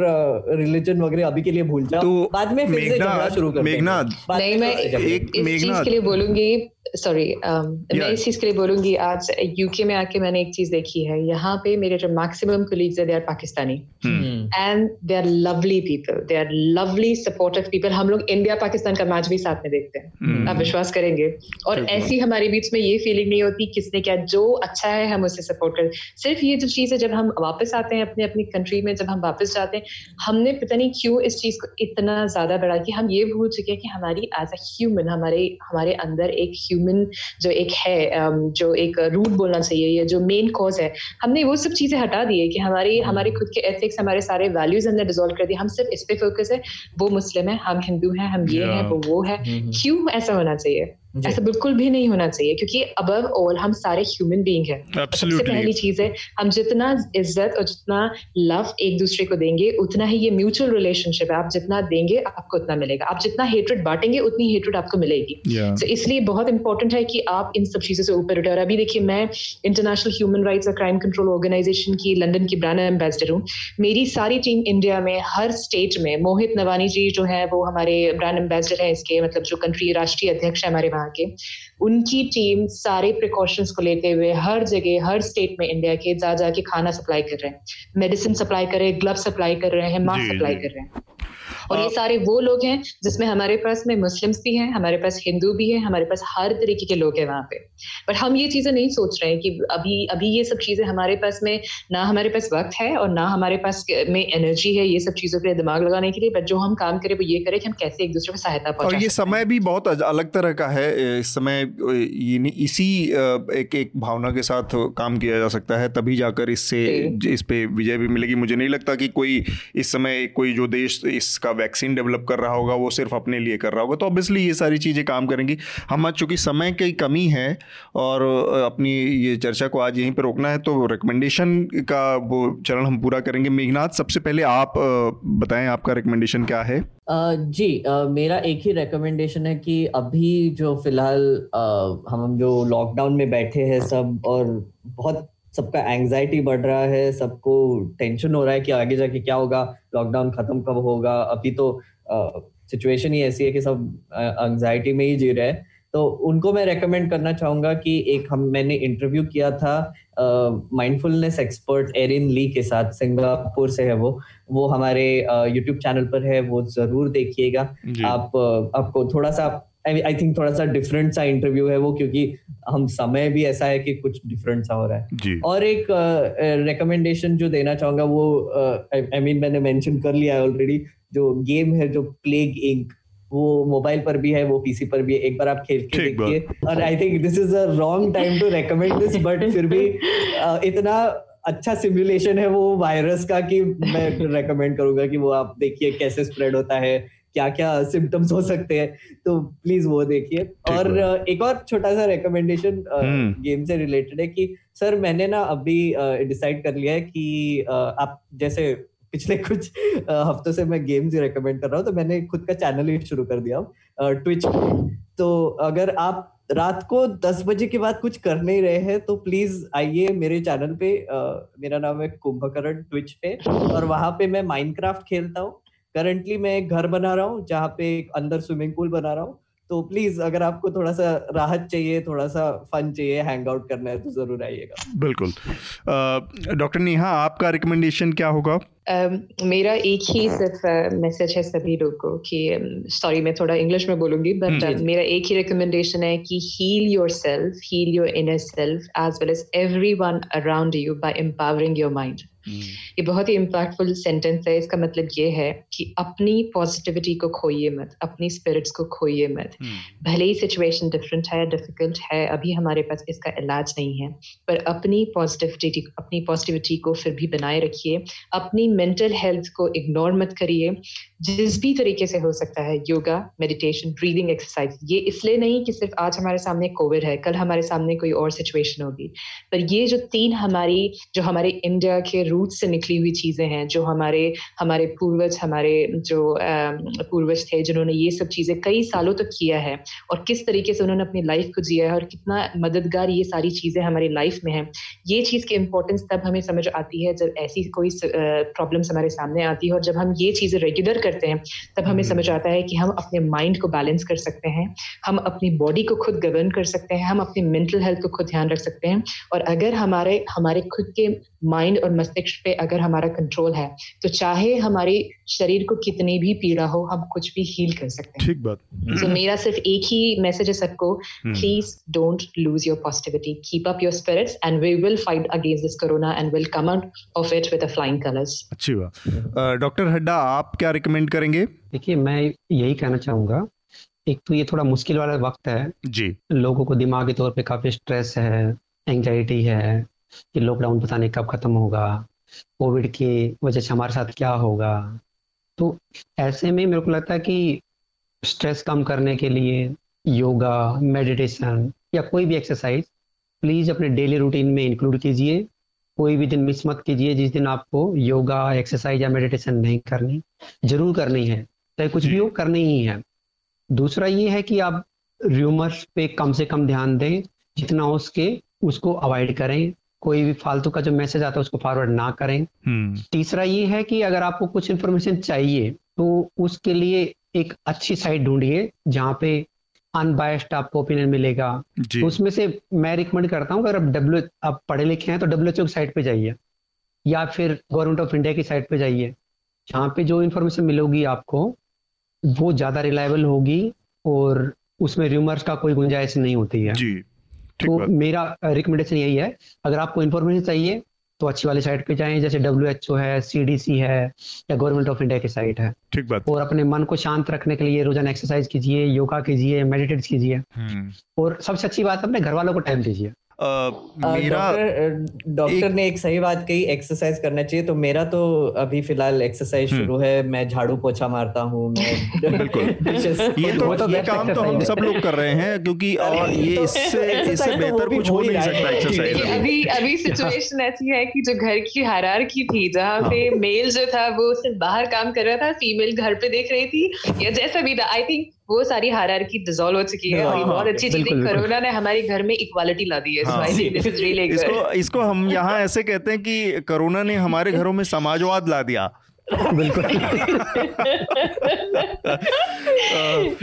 रिलीजन वगैरह अभी के लिए भूल जाओ। तो बाद में फिर से झगड़ा शुरू कर मेघनाथ नहीं मैं एक इस चीज़ के लिए बोलूँगी सॉरी um, मैं इस चीज़ के लिए बोलूँगी आज यूके में आके मैंने एक चीज़ देखी है। यहाँ पे मेरे जो मैक्सिमम कोलीग्स है they are Pakistani and they are lovely people they are lovely supportive people हम लोग इंडिया पाकिस्तान का मैच भी साथ में देखते हैं। Hmm. आप विश्वास करेंगे। और ऐसी हमारे बीच में ये फीलिंग नहीं होती किसने क्या जो अच्छा है हम उसे सपोर्ट कर सिर्फ़ ये जो चीज़ है जब हम वापस आते हैं अपने अपनी कंट्री में जब हम वापस जाते हैं हमने पता नहीं क्यों इस चीज़ को इतना ज़्यादा बढ़ा कि हम ये भूल चुके हैं कि हमारी एज अ ह्यूमन हमारे हमारे अंदर एक ह्यूमन जो एक है जो एक रूट बोलना चाहिए या जो मेन कॉज है हमने वो सब चीज़ें हटा दी है कि हमारी हमारे खुद के एथिक्स हमारे सारे वैल्यूज़ हमने डिजोल्व कर दिए। हम सिर्फ़ इस पे फोकस है वो मुस्लिम है हम हिंदू हैं हम ये हैं वो वो है। हम्म। क्यों ऐसा होना चाहिए? ऐसा बिल्कुल भी नहीं होना चाहिए क्योंकि अबव ऑल हम सारे ह्यूमन बींग हैं। सबसे पहली चीज़ है हम जितना इज़्ज़त और जितना लव एक दूसरे को देंगे उतना ही ये म्यूचुअल रिलेशनशिप है। आप जितना देंगे आपको उतना मिलेगा। आप जितना हेटरेट बांटेंगे उतनी हेटरेट आपको मिलेगी। Yeah. so, इसलिए बहुत इंपॉर्टेंट है कि आप इन सब चीज़ों से ऊपर उठे। और अभी देखिए मैं इंटरनेशनल ह्यूमन राइट्स और क्राइम कंट्रोल ऑर्गेनाइजेशन की लंदन की ब्रांड एम्बेसडर हूँ। मेरी सारी टीम इंडिया में हर स्टेट में मोहित नवानी जी जो है वो हमारे ब्रांड एम्बेसडर है इसके मतलब जो कंट्री राष्ट्रीय अध्यक्ष है हमारे वहाँ के उनकी टीम सारे प्रिकॉशंस को लेते हुए हर जगह हर स्टेट में इंडिया के जा जाके खाना सप्लाई कर रहे हैं। मेडिसिन सप्लाई कर रहे हैं ग्लव सप्लाई कर रहे हैं मास्क सप्लाई कर रहे हैं। और ये सारे वो लोग हैं जिसमें हमारे पास में मुस्लिम्स भी हैं हमारे पास हिंदू भी है हमारे पास हर तरीके के लोग हैं वहाँ पे। बट हम ये चीज़ें नहीं सोच रहे हैं कि अभी अभी ये सब चीज़ें हमारे पास में ना हमारे पास वक्त है और ना हमारे पास में एनर्जी है ये सब चीज़ों पर दिमाग लगाने के लिए। बट जो हम काम करें वो ये करें कि हम कैसे एक दूसरे को सहायता और ये समय भी बहुत अलग तरह का है। इस समय इसी एक एक भावना के साथ काम किया जा सकता है। तभी जाकर इससे इस पे विजय भी मिलेगी। मुझे नहीं लगता कि कोई इस समय कोई जो देश इसका वैक्सीन डेवलप कर रहा होगा, वो सिर्फ़ अपने लिए कर रहा होगा। तो ऑब्वियसली ये सारी चीज़ें काम करेंगी। हम आज चूँकि समय की कमी है और अपनी ये चर्चा को आज यहीं पर रोकना है तो रिकमेंडेशन का वो चरण हम पूरा करेंगे। मेघनाथ, सबसे पहले आप बताएँ आपका रिकमेंडेशन क्या है? जी मेरा एक ही रिकमेंडेशन है कि अभी जो फ़िलहाल हम जो लॉकडाउन में बैठे हैं सब और बहुत सबका एंजाइटी बढ़ रहा है सबको टेंशन हो रहा है कि आगे जाके क्या होगा लॉकडाउन खत्म कब होगा? अभी तो सिचुएशन ही ऐसी है कि सब एंजाइटी में ही जी रहे हैं। तो उनको मैं रेकमेंड करना चाहूँगा कि एक हम मैंने इंटरव्यू किया था माइंडफुलनेस एक्सपर्ट एरिन ली के साथ सिंगापुर से है वो। वो हमारे यूट्यूब चैनल पर है वो ज़रूर देखिएगा। आप आपको थोड़ा सा आई थिंक थोड़ा सा डिफरेंट सा इंटरव्यू है वो क्योंकि हम समय भी ऐसा है कि कुछ डिफरेंट सा हो रहा है। और एक रिकमेंडेशन uh, जो देना चाहूँगा वो I uh, mean I mean, मैंने मेंशन कर लिया है ऑलरेडी जो गेम है जो प्लेग इंक वो मोबाइल पर भी है वो पीसी पर भी है। एक बार आप खेल के देखिए। और I think this is a wrong time to recommend this but फिर भी uh, इतना अच्छा सिमुलेशन है वो वायरस का कि मैं रेकमेंड करूँगा कि वो आप देखिए कैसे स्प्रेड होता है। क्या क्या सिम्टम्स हो सकते हैं तो प्लीज़ वो देखिए। और एक और छोटा सा रिकमेंडेशन गेम। से रिलेटेड है कि सर मैंने ना अभी डिसाइड कर लिया है कि आप जैसे पिछले कुछ हफ्तों से मैं गेम्स ही रेकमेंड कर रहा हूँ तो मैंने खुद का चैनल ही शुरू कर दिया ट्विच तो अगर आप रात को दस बजे के बाद कुछ कर नहीं रहे हैं तो प्लीज़ आइए मेरे चैनल पे आ, मेरा नाम है कुंभकरण ट्विच पे और वहाँ पे मैं माइनक्राफ्ट खेलता हूँ। करंटली मैं एक घर बना रहा हूँ जहाँ पे एक अंदर स्विमिंग पूल बना रहा हूँ। तो प्लीज़ अगर आपको थोड़ा सा राहत चाहिए थोड़ा सा फन चाहिए हैंग आउट करना है तो ज़रूर आइएगा। बिल्कुल। डॉक्टर नेहा आपका रिकमेंडेशन क्या होगा? Uh, मेरा एक ही सिर्फ़ मैसेज uh, है सभी लोग को कि सॉरी um, मैं थोड़ा इंग्लिश में बोलूँगी बट uh, मेरा एक ही रिकमेंडेशन है कि heal yourself heal your inner self as well as everyone around you by empowering your mind ये बहुत ही इम्पैक्टफुल सेंटेंस है। इसका मतलब ये है कि अपनी पॉजिटिविटी को खोइए मत अपनी स्पिरिट्स को खोइए मत। hmm. भले ही सिचुएशन डिफरेंट है डिफ़िकल्ट है अभी हमारे पास इसका इलाज नहीं है पर अपनी पॉजिटिविटी अपनी पॉजिटिविटी को फिर भी बनाए रखिए। अपनी मेंटल हेल्थ को इग्नोर मत करिए। जिस भी तरीके से हो सकता है योगा मेडिटेशन ब्रीदिंग एक्सरसाइज ये इसलिए नहीं कि सिर्फ़ आज हमारे सामने कोविड है कल हमारे सामने कोई और सिचुएशन होगी। पर ये जो तीन हमारी जो हमारे इंडिया के रूट से निकली हुई चीज़ें हैं, जो हमारे हमारे पूर्वज, हमारे जो पूर्वज थे, जिन्होंने ये सब चीज़ें कई सालों तक किया है और किस तरीके से उन्होंने अपनी लाइफ को जिया है और कितना मददगार ये सारी चीज़ें हमारी लाइफ में है ये चीज़ की इंपॉर्टेंस तब हमें समझ आती है जब ऐसी कोई प्रॉब्लम्स हमारे सामने आती है और जब हम ये चीज़ें रेगुलर करते हैं, तब हमें समझ। आता है कि हम अपने माइंड को बैलेंस कर सकते हैं, हम अपनी बॉडी को खुद गवर्न कर सकते हैं, हम अपनी मेंटल हेल्थ को खुद ध्यान रख सकते हैं और अगर हमारे हमारे खुद के माइंड और मस्तिष्क पे अगर हमारा कंट्रोल है तो चाहे हमारे शरीर को कितनी भी पीड़ा हो हम कुछ भी हील कर सकते हैं। ठीक बात। तो so, मेरा सिर्फ़ एक ही मैसेज है सबको please don't lose your positivity keep up your spirits and we will fight against this corona and will come out of it with a flying colours अच्छी बात। डॉक्टर हड्डा आप क्या रिकमेंड करेंगे? देखिए मैं यही कहना चाहूँगा एक तो ये थोड़ा मुश्किल वाला वक्त है। जी। लोगों को दिमागी तौर पे काफ़ी स्ट्रेस है एंजाइटी है कि लॉकडाउन पता नहीं कब खत्म होगा। कोविड की वजह से हमारे साथ क्या होगा? तो ऐसे में मेरे को लगता है कि स्ट्रेस कम करने के लिए योगा मेडिटेशन या कोई भी एक्सरसाइज प्लीज़ अपने डेली रूटीन में इंक्लूड कीजिए। कोई भी दिन मिस मत कीजिए जिस दिन आपको योगा एक्सरसाइज या मेडिटेशन नहीं करनी ज़रूर करनी है चाहे कुछ भी हो करनी ही है। दूसरा ये है कि आप र्यूमर्स पे कम से कम ध्यान दें जितना हो सके उसको अवॉइड करें। कोई भी फालतू का जो मैसेज आता है उसको फॉरवर्ड ना करें। हम्म। तीसरा ये है कि अगर आपको कुछ इन्फॉर्मेशन चाहिए तो उसके लिए एक अच्छी साइट ढूंढिए जहाँ पे अनबायस्ड आपको ओपिनियन मिलेगा। तो उसमें से मैं रिकमेंड करता हूँ अगर आप डब्ल्यू आप पढ़े लिखे हैं तो डब्ल्यूएचओ की साइट पे जाइए। या फिर गवर्नमेंट ऑफ़ इंडिया की साइट पे जाइए जहाँ पे जो इन्फॉर्मेशन मिलेगी आपको वो ज़्यादा रिलायबल होगी और उसमें र्यूमर्स का कोई गुंजाइश नहीं होती है। जी। तो मेरा रिकमेंडेशन यही है अगर आपको इन्फॉर्मेशन चाहिए तो अच्छी वाली साइट पे जाएँ जैसे डब्ल्यू एच ओ है सी डी सी है या गवर्नमेंट ऑफ़ इंडिया की साइट है। ठीक बात। और अपने मन को शांत रखने के लिए रोज़ाना एक्सरसाइज कीजिए योगा कीजिए मेडिटेट कीजिए। हम्म। और सबसे अच्छी बात अपने घर वालों को टाइम दीजिए। मेरा डॉक्टर ने एक सही बात कही एक्सरसाइज करना चाहिए तो मेरा तो अभी फ़िलहाल एक्सरसाइज हम्म। शुरू है मैं झाड़ू पोछा मारता हूँ बिल्कुल। ये तो, तो ये काम तो हम सब लोग कर रहे हैं क्योंकि और ये इससे इससे तो बेहतर कुछ हो नहीं सकता एक्सरसाइज अभी अभी सिचुएशन ऐसी है कि जो घर की हरार की थी जहाँ पे मेल हाँ। जो था वो सिर्फ़ बाहर काम कर रहा था फीमेल घर पे देख रही थी या जैसा भी था। आई थिंक वो सारी हार की डिजोल्व हो चुकी है और हाँ, बहुत अच्छी चीज़ कोरोना ने हमारे घर में इक्वालिटी ला दी है हाँ, इसको इसको हम यहाँ ऐसे कहते हैं कि कोरोना ने हमारे घरों में समाजवाद ला दिया। बिल्कुल।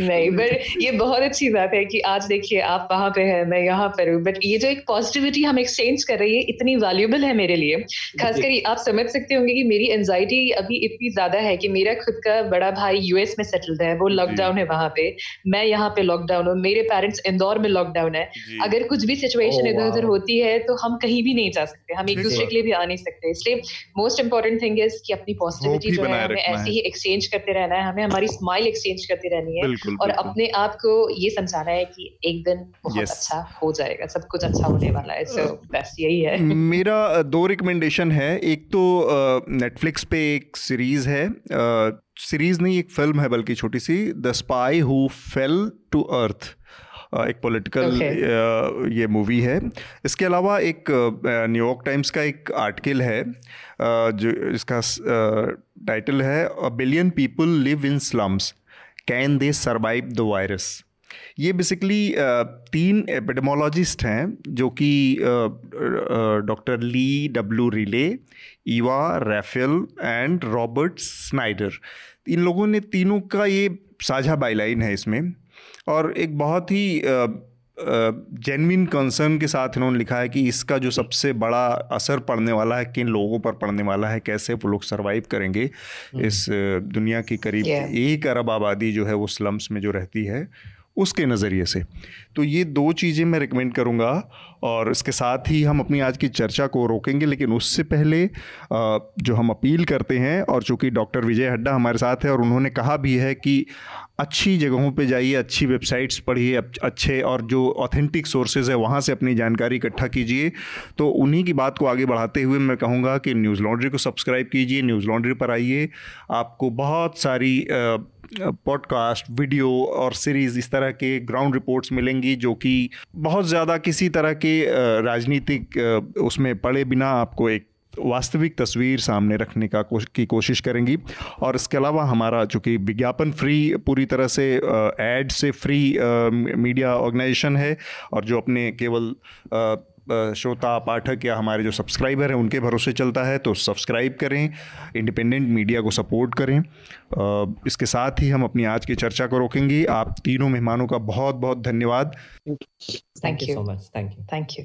नहीं बट ये बहुत अच्छी बात है कि आज देखिए आप वहाँ पे हैं मैं यहाँ पर हूँ बट ये जो एक पॉजिटिविटी हम एक्सचेंज कर रही है इतनी वैल्यूबल है मेरे लिए। खासकर आप समझ सकते होंगे कि मेरी एंजाइटी अभी इतनी ज़्यादा है कि मेरा खुद का बड़ा भाई यूएस में सेटल्ड है वो लॉकडाउन है वहाँ पे मैं यहाँ पे लॉकडाउन हूँ मेरे पेरेंट्स इंदौर में लॉकडाउन है। अगर कुछ भी सिचुएशन इधर उधर होती है तो हम कहीं भी नहीं जा सकते हम एक दूसरे के लिए भी आ नहीं सकते। इसलिए मोस्ट इंपॉर्टेंट थिंग इज़ कि अपनी पॉजिटिव पॉजिटिविटी जो है हमें ऐसे ही। एक्सचेंज करते रहना है हमें हमारी स्माइल एक्सचेंज करती रहनी है बिल्कुल, और बिल्कुल. अपने आप को ये समझाना है कि एक दिन बहुत yes. अच्छा हो जाएगा सब कुछ अच्छा होने वाला है सो बस यही है। मेरा दो रिकमेंडेशन है। एक तो नेटफ्लिक्स पे एक सीरीज़ है। सीरीज़ नहीं एक फ़िल्म है बल्कि छोटी सी the spy who fell to earth एक पॉलिटिकल okay. ये मूवी है। इसके अलावा एक न्यूयॉर्क टाइम्स का एक आर्टिकल है जो इसका टाइटल है a billion people live in slums can they survive the virus ये बेसिकली तीन एपिडेमोलॉजिस्ट हैं जो कि doctor Lee W Riley Eva Raffel and Robert Snyder इन लोगों ने तीनों का ये साझा बाईलाइन है इसमें। और एक बहुत ही जेनविन कंसर्न के साथ इन्होंने लिखा है कि इसका जो सबसे बड़ा असर पड़ने वाला है किन लोगों पर पड़ने वाला है कैसे वो लोग सरवाइव करेंगे हम्म। इस दुनिया की करीब एक अरब आबादी जो है वो स्लम्स में जो रहती है उसके नज़रिए से तो ये दो चीज़ें मैं रिकमेंड करूँगा और इसके साथ ही हम अपनी आज की चर्चा को रोकेंगे लेकिन उससे पहले जो हम अपील करते हैं और चूँकि डॉक्टर विजय हड्डा हमारे साथ है और उन्होंने कहा भी है कि अच्छी जगहों पे जाइए, अच्छी वेबसाइट्स पढ़िए अच्छे और जो ऑथेंटिक सोर्सेज है, वहाँ से अपनी जानकारी इकट्ठा कीजिए। तो उन्हीं की बात को आगे बढ़ाते हुए मैं कहूँगा कि न्यूज़ लॉन्ड्री को सब्सक्राइब कीजिए न्यूज़ लॉन्ड्री पर आइए। आपको बहुत सारी पॉडकास्ट वीडियो और सीरीज़ इस तरह के ग्राउंड रिपोर्ट्स मिलेंगी जो कि बहुत ज़्यादा किसी तरह के राजनीतिक उसमें पड़े बिना आपको एक वास्तविक तस्वीर सामने रखने का कोश, की कोशिश करेंगी। और इसके अलावा हमारा चूँकि विज्ञापन फ्री पूरी तरह से एड से फ्री मीडिया ऑर्गेनाइजेशन है और जो अपने केवल श्रोता पाठक या हमारे जो सब्सक्राइबर हैं उनके भरोसे चलता है तो सब्सक्राइब करें इंडिपेंडेंट मीडिया को सपोर्ट करें। इसके साथ ही हम अपनी आज की चर्चा को रोकेंगे। आप तीनों मेहमानों का बहुत बहुत धन्यवाद thank you so much thank you thank you